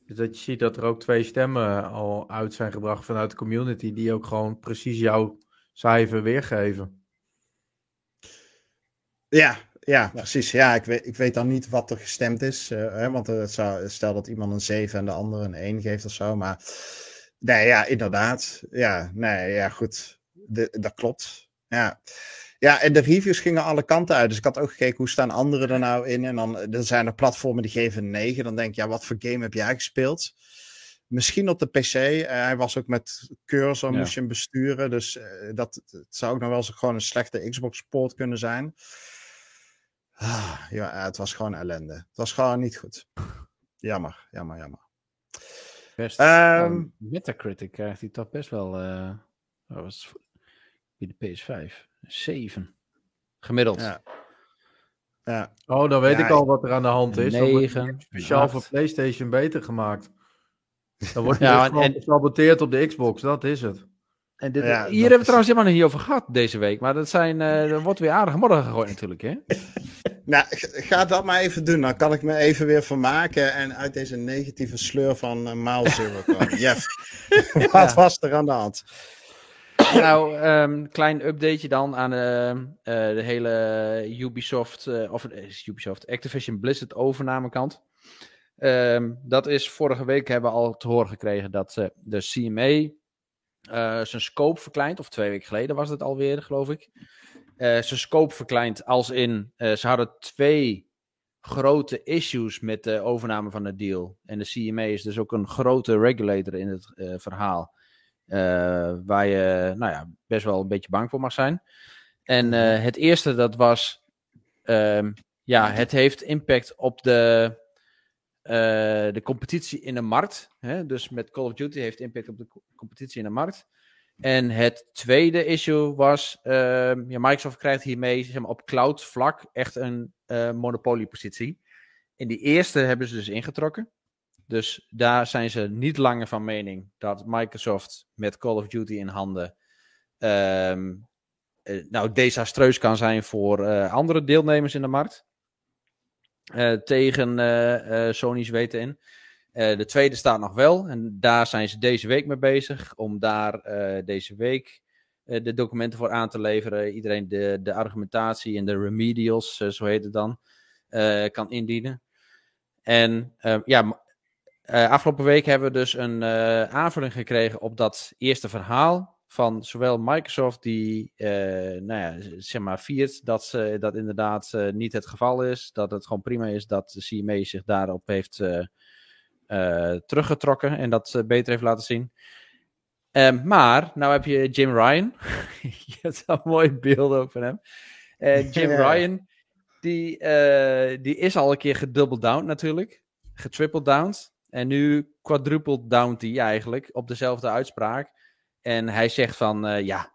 is dat je ziet dat er ook twee stemmen al uit zijn gebracht vanuit de community, die ook gewoon precies jouw cijfer weergeven. Ja, ja, precies. Ja, ik weet, ik weet dan niet wat er gestemd is. eh, hè, want het zou, stel dat iemand een 7 en de andere een 1 geeft of zo. Maar nee, ja, inderdaad. Ja, nee, ja, goed. De, dat klopt. Ja. Ja, en de reviews gingen alle kanten uit. Dus ik had ook gekeken hoe staan anderen er nou in. En dan, dan zijn er platformen die geven een 9. Dan denk ik, ja, wat voor game heb jij gespeeld? Misschien op de PC. Eh, hij was ook met cursor, Ja. moest je hem besturen. Dus eh, dat het zou ook nog wel eens gewoon een slechte Xbox-poort kunnen zijn. Ah, ja, het was gewoon ellende. Het was gewoon niet goed. Jammer, jammer, jammer. Best. Ehm, oh, Metacritic krijgt hij toch best wel. eh wat was bij de PS5? 7. Gemiddeld. Ja. Ja, Oh, dan weet Ja, ik al wat er aan de hand is. Dan wordt het Negen, speciaal acht. voor PlayStation beter gemaakt. Dan wordt Ja, en- gewoon en- gesaboteerd op de Xbox, dat is het. En dit, Ja, hier hebben we trouwens helemaal niet over gehad deze week. Maar dat zijn, er wordt weer aardig modder gegooid natuurlijk. Hè? nou, ga dat maar even doen. Dan kan ik me even weer vermaken en uit deze negatieve sleur van uh, Zero komen. Jeff, wat was er aan de hand? nou, ehm klein updateje dan aan eh, eh, de hele Ubisoft, of is Ubisoft, Activision Blizzard overnamekant. Ehm, dat is vorige week hebben we al te horen gekregen dat de CMA zijn scope verkleint, of twee weken geleden was het alweer, geloof ik. Eh, zijn scope verkleint als in, eh, ze hadden twee grote issues met de overname van de deal. En de CMA is dus ook een grote regulator in het eh, verhaal. eh, waar je nou ja, best wel een beetje bang voor mag zijn. En eh, het eerste dat was, ehm, ja, het heeft impact op de, eh, de competitie in de markt. Hè? Dus met Call of Duty heeft impact op de co- competitie in de markt. En het tweede issue was, ehm, ja, Microsoft krijgt hiermee zeg maar, op cloud vlak echt een eh, monopoliepositie. In die eerste hebben ze dus ingetrokken. Dus daar zijn ze niet langer van mening dat Microsoft met Call of Duty in handen ehm, eh, nou desastreus kan zijn voor eh, andere deelnemers in de markt. Eh, tegen eh, eh, Sony's weten in. De tweede staat nog wel. En daar zijn ze deze week mee bezig. Om daar deze week de documenten voor aan te leveren. Iedereen de, de argumentatie en de remedials, zo heet het dan, kan indienen. En ja, afgelopen week hebben we dus een aanvulling gekregen op dat eerste verhaal. Van zowel Microsoft, die eh, nou ja, zeg maar viert dat ze, dat inderdaad eh, niet het geval is. Dat het gewoon prima is dat de CMA zich daarop heeft eh, teruggetrokken en dat beter heeft laten zien. Ehm, maar, nou heb je Jim Ryan. je hebt wel mooie beelden ook van hem. Jim Ja. Ryan, die, die is al een keer gedoubled down natuurlijk. Getripled downed. En nu quadrupled downed hij eigenlijk op dezelfde uitspraak. En hij zegt van, eh, ja,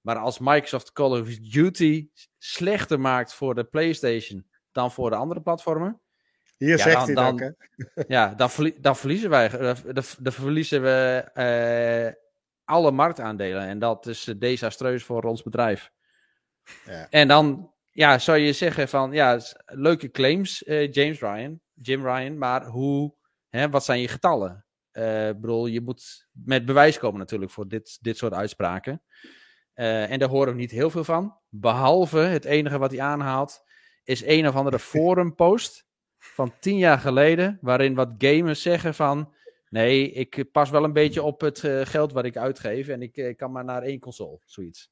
maar als Microsoft Call of Duty slechter maakt voor de PlayStation dan voor de andere platformen, Hier Ja, zegt dan- hij dan- ja, dan, verlie- dan verliezen wij, eh, dan, dan verliezen we eh, alle marktaandelen. En dat is desastreus voor ons bedrijf. Ja. En dan ja, zou je zeggen van, ja, leuke claims, James Ryan, Jim Ryan, maar hoe, hè, wat zijn je getallen? Bedoel, je moet met bewijs komen natuurlijk voor dit, dit soort uitspraken. Eh, en daar horen we niet heel veel van. Behalve het enige wat hij aanhaalt, is een of andere forumpost van tien jaar geleden, waarin wat gamers zeggen van, nee, ik pas wel een beetje op het eh, geld wat ik uitgeef en ik, kan maar naar één console, zoiets.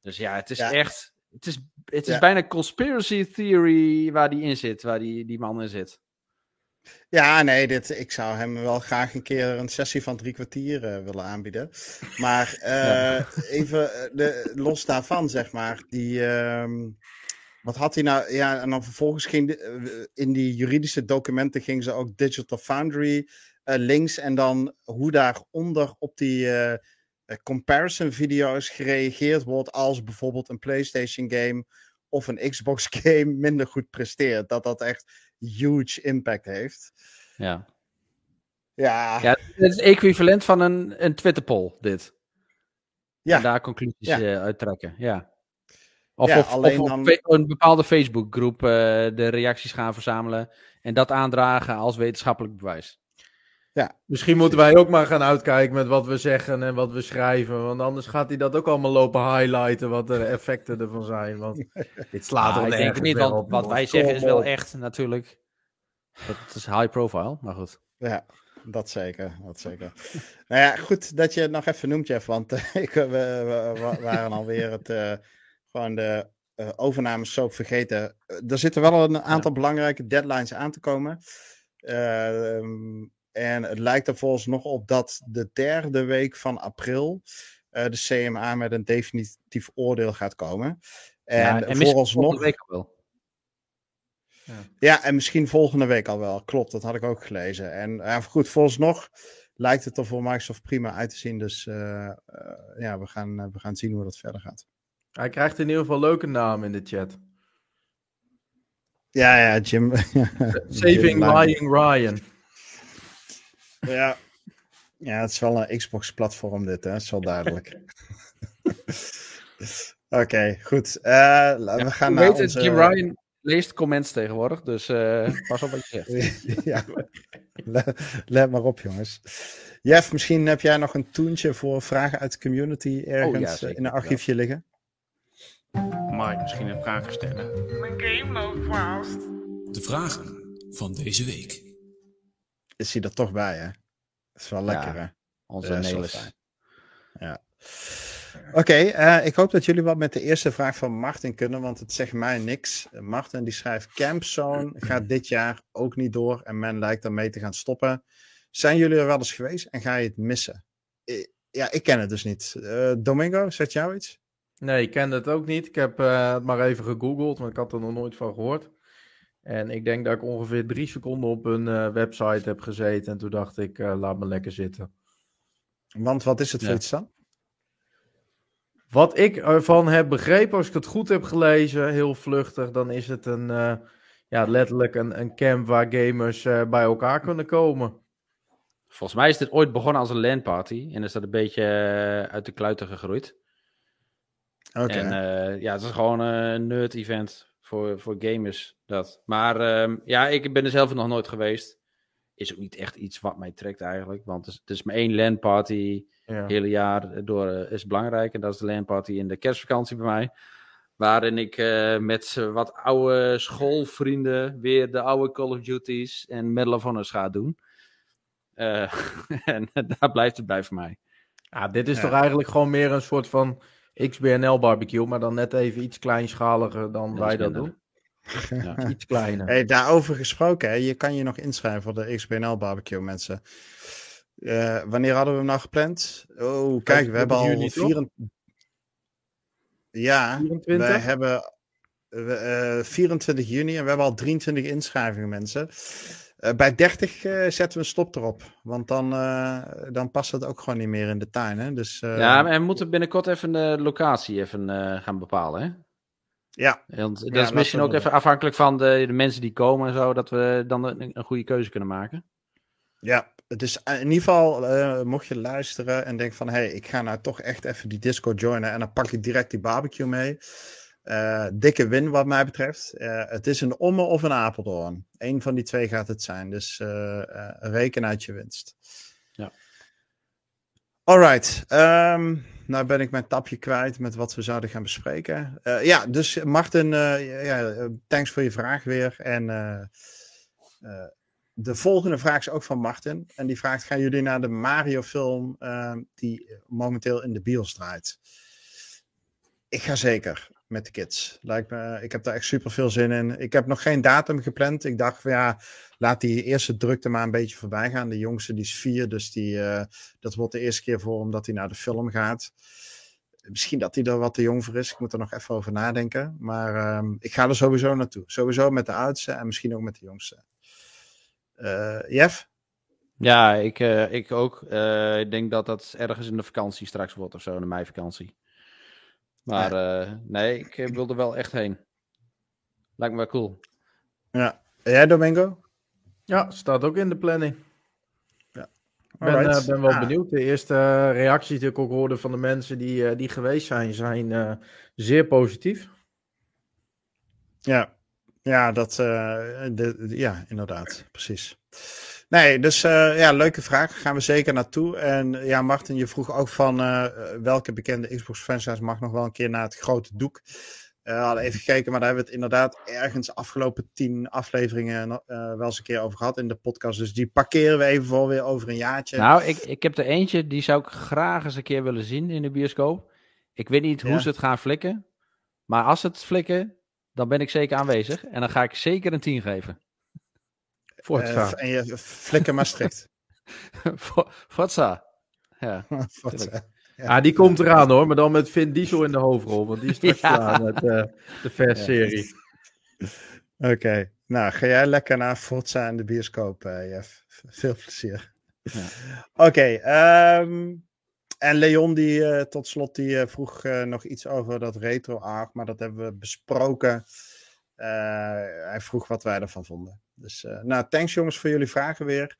Dus ja, het is Ja. echt, het is, het is Ja. bijna conspiracy theory waar die in zit, waar die, die man in zit. Ja, nee, dit, ik zou hem wel graag een keer een sessie van drie kwartier eh, willen aanbieden. Maar eh, even eh, de, los daarvan, zeg maar, die, ehm, wat had hij nou? Ja, en dan vervolgens ging de- in die juridische documenten ging ze ook Digital Foundry links en dan hoe daaronder op die comparison video's gereageerd wordt als bijvoorbeeld een PlayStation game of een Xbox game minder goed presteert. Dat dat echt huge impact heeft. Ja. Ja, ja, het is equivalent van een, een Twitter poll, dit. Ja. En daar conclusies Ja. eh, uit trekken, ja. Of, Ja, of, alleen of dan- een bepaalde Facebookgroep eh, de reacties gaan verzamelen en dat aandragen als wetenschappelijk bewijs. Misschien moeten wij ook maar gaan uitkijken met wat we zeggen en wat we schrijven. Want anders gaat hij dat ook allemaal lopen highlighten, wat de effecten ervan zijn. Want dit slaat Ah, ik denk niet, want op, wat wij zeggen is wel echt natuurlijk. Dat het is high profile, maar goed. Ja, dat zeker. Dat zeker. nou ja, goed dat je het nog even noemt, Jeff. Want eh, ik, we, we- we waren alweer het, eh, gewoon de eh overnames zo vergeten. Er zitten wel een aantal belangrijke deadlines aan te komen. Ehm, en het lijkt er volgens nog op dat de derde week van april eh, de CMA met een definitief oordeel gaat komen. En, ja, en misschien vooralsnog... volgende week al wel. Ja, en misschien volgende week al wel. Klopt, dat had ik ook gelezen. En ja, goed, vooralsnog lijkt het er voor Microsoft prima uit te zien. Dus eh, eh, ja, we gaan, we gaan zien hoe dat verder gaat. Hij krijgt in ieder geval leuke naam in de chat. Ja, ja, Jim. Saving. Lying Ryan. Ja. ja, het is wel een Xbox-platform dit, hè? Dat is wel duidelijk. Oké, goed. Eh, we gaan naar weet het, onze... Jim Ryan leest comments tegenwoordig, dus eh, pas op wat je zegt. ja, let, let maar op, jongens. Jeff, misschien heb jij nog een toentje voor vragen uit de community ergens eh, zeker, in een archiefje liggen? Ik misschien een vraag stellen? Mijn game loopt vast. De vragen van deze week. Is hij er toch bij, hè? Dat is wel lekker, hè? Onze Nelis. Ja. Oké, eh, ik hoop dat jullie wat met de eerste vraag van Martin kunnen, want het zegt mij niks. Martin die schrijft: Campzone gaat dit jaar ook niet door en men lijkt ermee te gaan stoppen. Zijn jullie er wel eens geweest en ga je het missen? Eh, ja, ik ken het dus niet. Eh, Domingo, zegt jou iets? Nee, ik kende het ook niet. Ik heb eh, het maar even gegoogeld, want ik had er nog nooit van gehoord. En ik denk dat ik ongeveer drie seconden op een eh, website heb gezeten. En toen dacht ik, eh, laat me lekker zitten. Want wat is het voor Ja. iets dan? Wat ik ervan heb begrepen, als ik het goed heb gelezen, heel vluchtig, dan is het een, eh, ja, letterlijk een, een camp waar gamers eh, bij elkaar kunnen komen. Volgens mij is dit ooit begonnen als een LAN-party en is dat een beetje uit de kluiten gegroeid. Oké. En eh, ja, het is gewoon een nerd-event voor, voor gamers. Dat. Maar ehm, ja, ik ben er zelf nog nooit geweest. Is ook niet echt iets wat mij trekt eigenlijk. Want het is, het is maar één LAN-party Ja. het hele jaar door eh, is belangrijk. En dat is de LAN-party in de kerstvakantie bij mij. Waarin ik eh, met wat oude schoolvrienden weer de oude Call of Duties en Medal of Honors ga doen. Eh, en daar blijft het bij voor mij. Ja, dit is Ja. toch eigenlijk gewoon meer een soort van XBNL barbecue, maar dan net even iets kleinschaliger dan wij dat doen. Ja. Iets kleiner. Hey, daarover gesproken, hè, je kan je nog inschrijven voor de XBNL barbecue, mensen. Eh, wanneer hadden we hem nou gepland? Oh, kijk, we hebben al juni, toch? 24. Ja, 24? wij hebben we, eh, 24 juni en we hebben al 23 inschrijvingen, mensen. Eh, bij 30 eh, zetten we een stop erop, want dan, eh, dan past het ook gewoon niet meer in de tuin. Hè? Dus, Ja, en we moeten binnenkort even de locatie even gaan bepalen. Hè? ja, Want dat Ja, is misschien ook even afhankelijk van de, de mensen die komen en zo, dat we dan een, een goede keuze kunnen maken. Ja, het is in ieder geval, mocht je luisteren en denken van, hé, hey, ik ga nou toch echt even die Discord joinen en dan pak ik direct die barbecue mee. Eh, dikke win wat mij betreft. Eh, het is een Omme of een Apeldoorn. Eén van die twee gaat het zijn, dus eh, reken uit je winst. Ja. Alright, ehm, nou ben ik mijn tapje kwijt met wat we zouden gaan bespreken. Ja, dus Martin, ja, thanks voor je vraag weer. En de volgende vraag is ook van Martin. En die vraagt: gaan jullie naar de Mario-film die momenteel in de bios draait? Ik ga zeker met de kids. Lijkt me, ik heb daar echt super veel zin in. Ik heb nog geen datum gepland. Ik dacht van ja, laat die eerste drukte maar een beetje voorbij gaan. De jongste die is vier, dus die, eh, dat wordt de eerste keer voor omdat hij naar de film gaat. Misschien dat hij er wat te jong voor is. Ik moet er nog even over nadenken. Maar ehm, ik ga er sowieso naartoe. Sowieso met de oudste en misschien ook met de jongste. Eh Jeff? Ja, ik, eh, ik ook. Eh, ik denk dat dat ergens in de vakantie straks wordt of zo, in de meivakantie. Maar eh, nee, ik eh, wil er wel echt heen. Lijkt me wel cool. Ja. En Jij, Domingo? Ja, staat ook in de planning. Ik ben, eh, ben wel benieuwd. De eerste reacties die ik ook hoorde van de mensen die, eh, die geweest zijn, zijn eh, zeer positief. Ja, ja, dat, eh, de, de- ja inderdaad, precies. Nee, dus eh, ja, leuke vraag. Gaan we zeker naartoe. En eh, ja, Martin, je vroeg ook van eh, welke bekende Xbox franchise mag nog wel een keer naar het grote doek. We hadden even gekeken, maar daar hebben we het inderdaad ergens afgelopen tien afleveringen wel eens een keer over gehad in de podcast. Dus die parkeren we even voor weer over een jaartje. Nou, ik, ik heb er eentje, die zou ik graag eens een keer willen zien in de bioscoop. Ik weet niet Ja. hoe ze het gaan flikken. Maar als ze het flikken, dan ben ik zeker aanwezig. En dan ga ik zeker een 10 geven. Eh, Forza. en je flikker maar strikt. Voor- Forza. Ja. Eh, Ja, die komt eraan hoor, maar dan met Vin Diesel in de hoofdrol. Want die is straks Ja. met eh, de versserie. Oké, nou ga jij lekker naar Forza in de bioscoop, eh, Jeff. Veel plezier. Ja. Oké, ehm, en Leon die eh, tot slot die eh, vroeg eh, nog iets over dat retro arc, maar dat hebben we besproken. Eh, hij vroeg wat wij ervan vonden. Dus eh, nou, thanks jongens voor jullie vragen weer.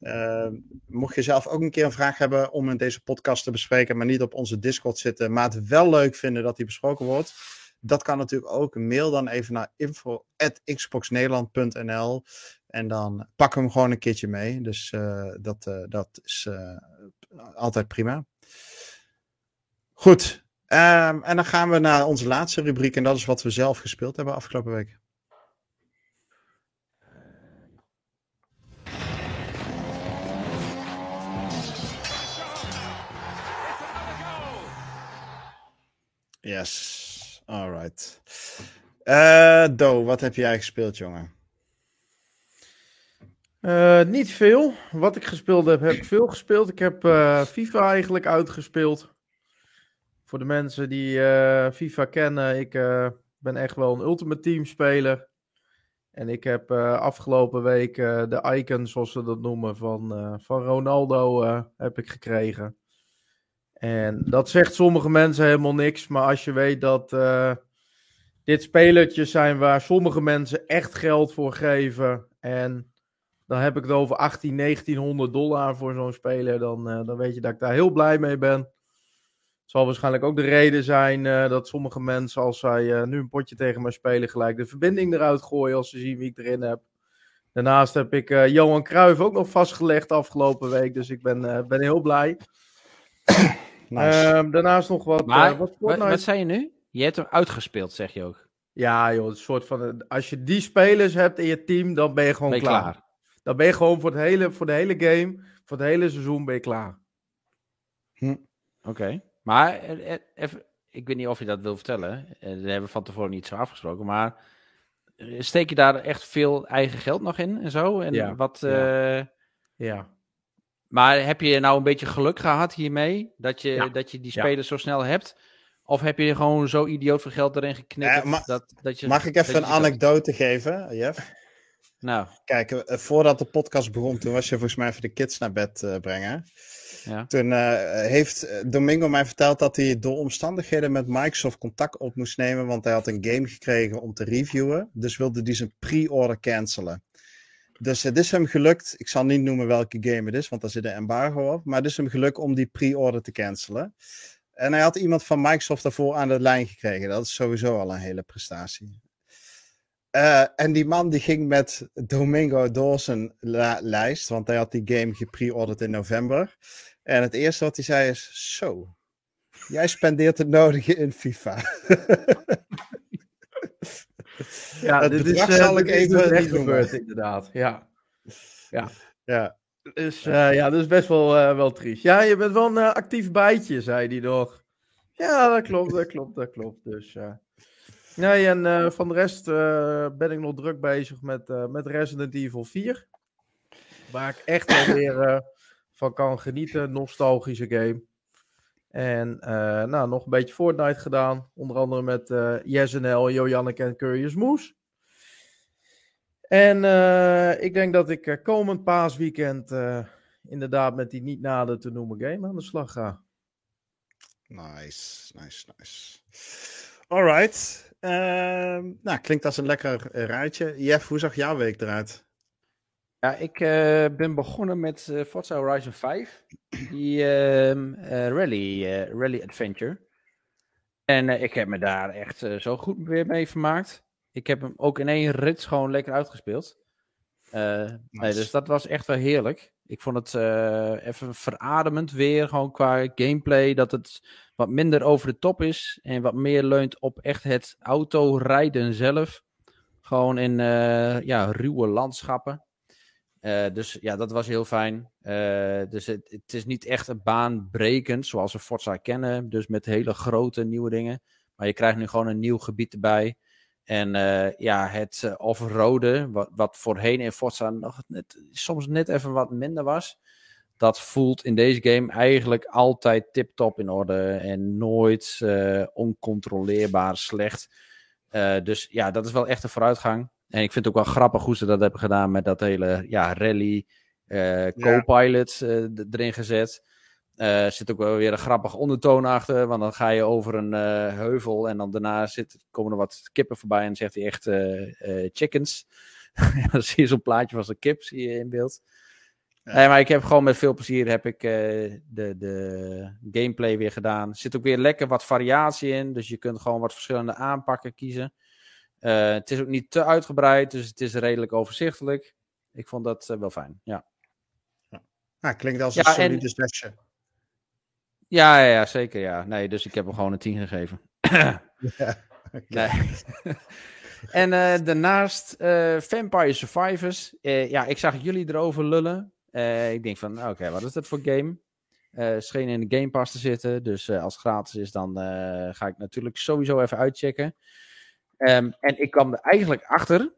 Eh, mocht je zelf ook een keer een vraag hebben om in deze podcast te bespreken, maar niet op onze Discord zitten, maar het wel leuk vinden dat die besproken wordt, dat kan natuurlijk ook. Mail dan even naar info.xboxnederland.nl en dan we hem gewoon een keertje mee. Dus eh, dat, dat is altijd prima. Goed. Ehm, en dan gaan we naar onze laatste rubriek en dat is wat we zelf gespeeld hebben afgelopen week. Yes, alright. Eh Do, wat heb jij gespeeld, jongen? Eh, niet veel. Wat ik gespeeld heb, heb ik veel gespeeld. Ik heb eh, FIFA eigenlijk uitgespeeld. Voor de mensen die FIFA kennen, ik ben echt wel een Ultimate Team speler. En ik heb afgelopen week de icon, zoals ze dat noemen, van, van Ronaldo heb ik gekregen. En dat zegt sommige mensen helemaal niks. Maar als je weet dat eh, dit spelertjes zijn waar sommige mensen echt geld voor geven. En dan heb ik het over 18, 1900 dollar voor zo'n speler. Dan, eh, dan weet je dat ik daar heel blij mee ben. Het zal waarschijnlijk ook de reden zijn eh, dat sommige mensen, als zij nu een potje tegen mij spelen, gelijk de verbinding eruit gooien als ze zien wie ik erin heb. Daarnaast heb ik Johan Cruijff ook nog vastgelegd afgelopen week. Dus ik ben, ben heel blij. Nice. Ehm, daarnaast nog wat, Maar eh, wat wat, Fortnite. wat zei je nu? Je hebt hem uitgespeeld, zeg je ook. Ja joh, een soort van, eh, als je die spelers hebt in je team, dan ben je gewoon Ben je klaar. klaar? Dan ben je gewoon voor, het hele, voor de hele game, voor het hele seizoen ben je klaar. Oké. Maar eh, even, ik weet niet of je dat wil vertellen. Dat hebben we van tevoren niet zo afgesproken. Maar steek je daar echt veel eigen geld nog in en zo? En Ja, wat, ja. eh, Ja. Maar heb je nou een beetje geluk gehad hiermee? Dat je, Ja. dat je die Ja. spelers zo snel hebt? Of heb je gewoon zo idioot veel geld erin geknikkerd? Eh, dat, dat je, Mag ik even een anekdote geven, Jeff? Nou, Kijk, eh, voordat de podcast begon, toen was je volgens mij even de kids naar bed eh, brengen. ja. Toen heeft Domingo mij verteld dat hij door omstandigheden met Microsoft contact op moest nemen, want hij had een game gekregen om te reviewen. Dus wilde hij zijn pre-order cancelen. Dus het is hem gelukt, ik zal niet noemen welke game het is, want daar zit een embargo op, maar het is hem gelukt om die pre-order te cancelen. En hij had iemand van Microsoft daarvoor aan de lijn gekregen. Dat is sowieso al een hele prestatie. Eh, en die man die ging met Domingo la- lijst, want hij had die game gepre-orderd in november. En het eerste wat hij zei is: Zo, jij spendeert het nodige in FIFA. Ja, Het dit is, bedrag eh, zal ik even dus niet gebeurd, inderdaad. Ja. ja, Dus eh, ja, dat is best wel, eh, wel triest. Ja, je bent wel een actief bijtje, zei hij nog. Ja, dat klopt, dat klopt, dat klopt. Dus. Nee, en van de rest ben ik nog druk bezig met, met Resident Evil 4. Waar ik echt wel weer eh, van kan genieten. Nostalgische game. En eh, nou, nog een beetje Fortnite gedaan. Onder andere met eh JSNL, Jojanneke en Curious Moose. En eh, ik denk dat ik komend paasweekend inderdaad met die niet nader te noemen game aan de slag ga. nice, nice, nice. Alright. Ehm, nou, klinkt als een lekker rijtje. Jeff, hoe zag jouw week eruit? Ja, ik eh, ben begonnen met eh, Forza Horizon 5. Die ehm, eh, rally, rally Adventure. En ik heb me daar echt zo goed weer mee vermaakt. Ik heb hem ook in één rits gewoon lekker uitgespeeld. Nee, dus dat was echt wel heerlijk. Ik vond het even verademend weer, gewoon qua gameplay. Dat het wat minder over de top is. En wat meer leunt op echt het autorijden zelf. Gewoon in ja, ruwe landschappen. Eh, dus ja, dat was heel fijn. Eh, dus het, het is niet echt een baanbrekend zoals we Forza kennen. Dus met hele grote nieuwe dingen. Maar je krijgt nu gewoon een nieuw gebied erbij. En eh, ja, het offroaden, wat, voorheen in Forza nog net, soms net even wat minder was. Dat voelt in deze game eigenlijk altijd tip-top in orde. En nooit oncontroleerbaar slecht. dus ja, dat is wel echt een vooruitgang. En ik vind het ook wel grappig hoe ze dat hebben gedaan met dat hele ja, rally co-pilot ja. erin gezet. Er uh, zit ook wel weer een grappig ondertoon achter. Want dan ga je over een uh, heuvel. En dan daarna zit, komen er wat kippen voorbij. En dan zegt hij echt uh, chickens. dan zie je zo'n plaatje van zo'n kip zie je in beeld. Nee, maar ik heb gewoon met veel plezier heb ik, de, de gameplay weer gedaan. Er zit ook weer lekker wat variatie in. Dus je kunt gewoon wat verschillende aanpakken kiezen. Het is ook niet te uitgebreid. Dus het is redelijk overzichtelijk. Ik vond dat wel fijn. Ja. Ja, klinkt als een ja, solide en... Ja, ja, ja, zeker. Ja. Nee, dus ik heb hem gewoon een 10 gegeven. ja, nee. en uh, daarnaast uh, Vampire Survivors. Uh, ja, ik zag jullie erover lullen. ik denk van, oké, okay, wat is dat voor game? scheen in de Game Pass te zitten. Dus als het gratis is, dan ga ik natuurlijk sowieso even uitchecken. Um, en ik kwam er eigenlijk achter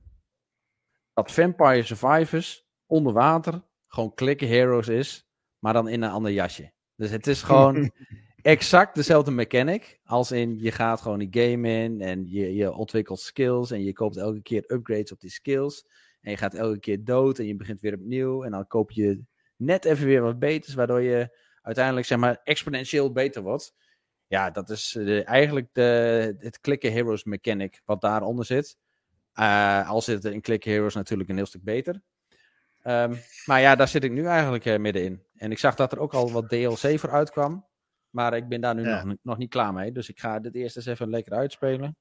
dat Vampire Survivors onder water gewoon Click Heroes is, maar dan in een ander jasje. Dus het is gewoon exact dezelfde mechanic. Als in je gaat gewoon die game in en je, je ontwikkelt skills en je koopt elke keer upgrades op die skills. En je gaat elke keer dood en je begint weer opnieuw. En dan koop je net even weer wat beters, waardoor je uiteindelijk zeg maar exponentieel beter wordt. Ja, dat is de, eigenlijk de, het Clicker Heroes mechanic wat daaronder zit. Uh, al zit het in Clicker Heroes natuurlijk een heel stuk beter. Um, maar ja, daar zit ik nu eigenlijk uh, middenin. En ik zag dat er ook al wat DLC voor uitkwam. Maar ik ben daar nu ja. nog, nog niet klaar mee. Dus ik ga dit eerst eens even lekker uitspelen.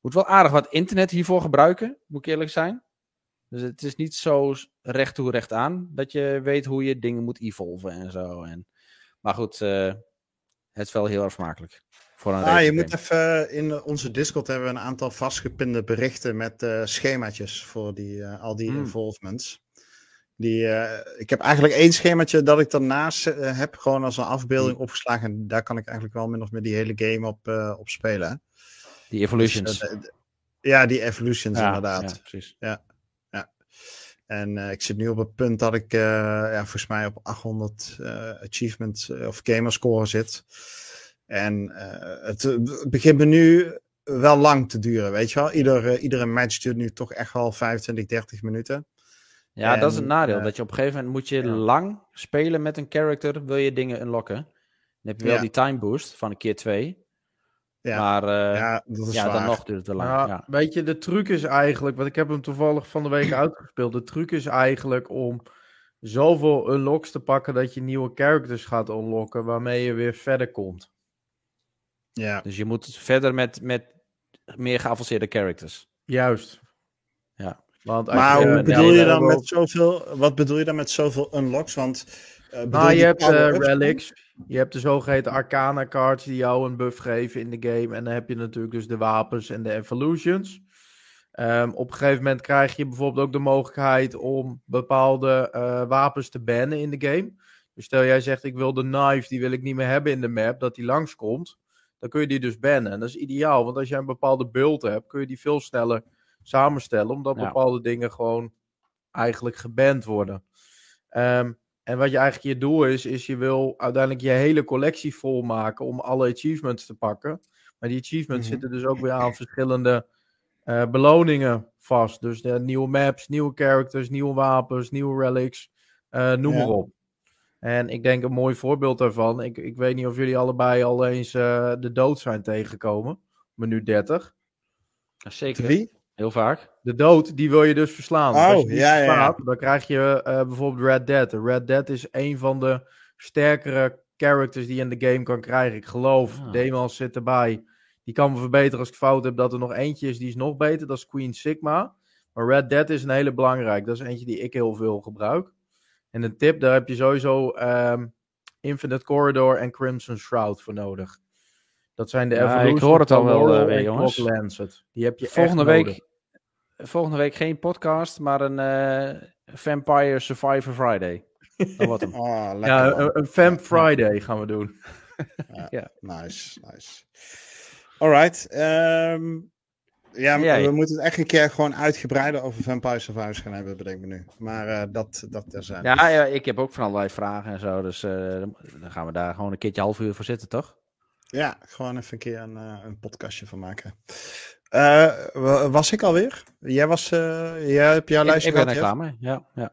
Moet wel aardig wat internet hiervoor gebruiken, moet ik eerlijk zijn. Dus het is niet zo recht toe recht aan dat je weet hoe je dingen moet evolven en zo. En, maar goed, uh, het is wel heel erg smakelijk. Voor een ah, je moet even in onze Discord hebben we een aantal vastgepinde berichten met uh, schemaatjes voor die, uh, al die mm. involvements. Die, uh, ik heb eigenlijk één schemaatje dat ik daarnaast heb, gewoon als een afbeelding opgeslagen. En daar kan ik eigenlijk wel min of meer die hele game op, op spelen. Die evolutions. Dus, de, ja, die evolutions ja, inderdaad. Ja, precies. Ja. En ik zit nu op het punt dat ik ja, volgens mij op 800 achievement of gamerscore zit. En het begint me nu wel lang te duren, weet je wel. Ieder, iedere match duurt nu toch echt wel 25, 30 minuten. Ja, en, dat is het nadeel. Dat je op een gegeven moment moet je ja. lang spelen met een character, wil je dingen unlocken. Dan heb je wel ja. die time boost van een keer twee. Ja. Maar uh, ja, dat is ja dan nog duurt het te lang. Ja, Weet je, de truc is eigenlijk, want ik heb hem toevallig van de week uitgespeeld. De truc is eigenlijk om zoveel unlocks te pakken dat je nieuwe characters gaat unlocken, waarmee je weer verder komt. Ja. Dus je moet verder met, met meer geavanceerde characters. Juist. Ja. Want maar je, hoe bedoel je dan met zoveel, wat bedoel je dan met zoveel unlocks? Want uh, nou, je hebt uh, relics, je hebt de zogeheten arcana cards die jou een buff geven in de game. En dan heb je natuurlijk dus de wapens en de evolutions. Um, op een gegeven moment krijg je bijvoorbeeld ook de mogelijkheid om bepaalde uh, wapens te bannen in de game. Dus stel jij zegt ik wil de knife, die wil ik niet meer hebben in de map, dat die langskomt. Dan kun je die dus bannen. En dat is ideaal, want als jij een bepaalde beeld hebt, kun je die veel sneller samenstellen, omdat ja. bepaalde dingen gewoon eigenlijk geband worden. Um, en wat je eigenlijk je doel is, is je wil uiteindelijk je hele collectie volmaken om alle achievements te pakken. Maar die achievements mm -hmm. zitten dus ook weer aan verschillende uh, beloningen vast. Dus de nieuwe maps, nieuwe characters, nieuwe wapens, nieuwe relics, uh, noem ja. maar op. En ik denk een mooi voorbeeld daarvan. Ik, ik weet niet of jullie allebei al eens uh, de dood zijn tegengekomen. Minuut 30. Zeker. Wie? Heel vaak. De dood, die wil je dus verslaan. Oh, Als je die ja, verslaat, ja. dan krijg je uh, bijvoorbeeld Red Dead. Red Dead is een van de sterkere characters die je in de game kan krijgen. Ik geloof, Ah. Demons zit erbij. Die kan me verbeteren als ik fout heb dat er nog eentje is die is nog beter. Dat is Queen Sigma. Maar Red Dead is een hele belangrijk. Dat is eentje die ik heel veel gebruik. En een tip, daar heb je sowieso ehm, Infinite Corridor en Crimson Shroud voor nodig. Dat zijn de Ja, ik hoor het al wel, eh, weer, en jongens. Die heb je Volgende echt week, nodig. volgende week geen podcast, maar een eh, Vampire Survivor Friday. Dat wordt hem. Oh, lekker. Ja, een, een Vamp Friday gaan we doen. Nice, nice. Alright. ehm, ja, Jij. we moeten het echt een keer gewoon uitgebreider over Vampire Survivors gaan hebben, bedenk me nu. Maar eh, dat, dat terzijde. Ja, ja, ik heb ook van allerlei vragen en zo. Dus eh, dan dan gaan we daar gewoon een keertje half uur voor zitten, toch? Ja, gewoon even een keer een, eh, een podcastje van maken. Eh, wa- was ik alweer? Jij was, eh, jij hebt jouw Ik, lijstje ik ben er klaar mee. Ja, ja.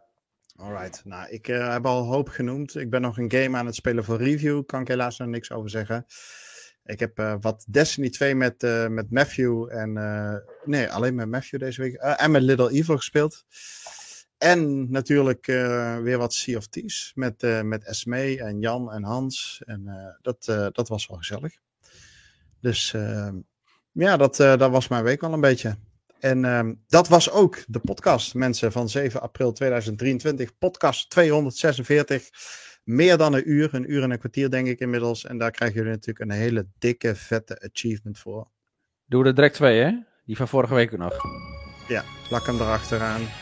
Alright. Nou, ik eh, heb al hoop genoemd. Ik ben nog een game aan het spelen voor review. Kan ik helaas nog niks over zeggen. Ik heb wat Destiny 2 met, met Matthew en... nee, alleen met Matthew deze week. en met Little Evil gespeeld. En natuurlijk eh, weer wat Thieves met, eh, met Esme en Jan en Hans. En eh, dat, dat was wel gezellig. Dus eh, ja, dat, dat was mijn week wel een beetje. En ehm, dat was ook de podcast, mensen, van 7 april 2023. Podcast 246. Meer dan een uur, een uur en een kwartier denk ik inmiddels. En daar krijgen jullie natuurlijk een hele dikke, vette achievement voor. Doe er direct twee, hè? Die van vorige week nog. Ja, plak hem erachteraan.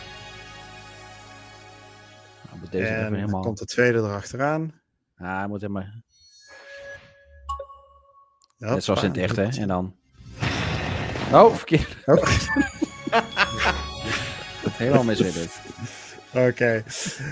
Moet deze en dan helemaal... komt de tweede erachteraan. Ah, hij moet helemaal... Ja, Net zoals in het echt, hoppa. hè? En dan... Oh, verkeerd. Oh. Helemaal mis Oké.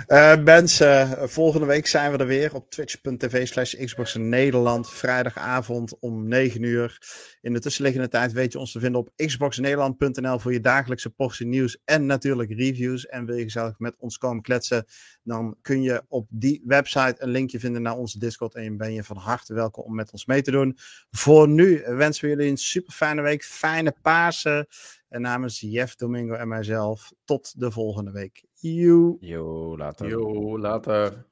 Eh, mensen, volgende week zijn we er weer op twitch.tv slash Xbox Nederland. Vrijdagavond om 9 uur. In de tussenliggende tijd weet je ons te vinden op xboxnederland.nl voor je dagelijkse portie nieuws en natuurlijk reviews. En wil je gezellig met ons komen kletsen, dan kun je op die website een linkje vinden naar onze Discord. En ben je van harte welkom om met ons mee te doen. Voor nu wensen we jullie een super fijne week, fijne Pasen. En namens Jeff, Domingo en mijzelf, tot de volgende week. Joe. Yo, later. Yo, later.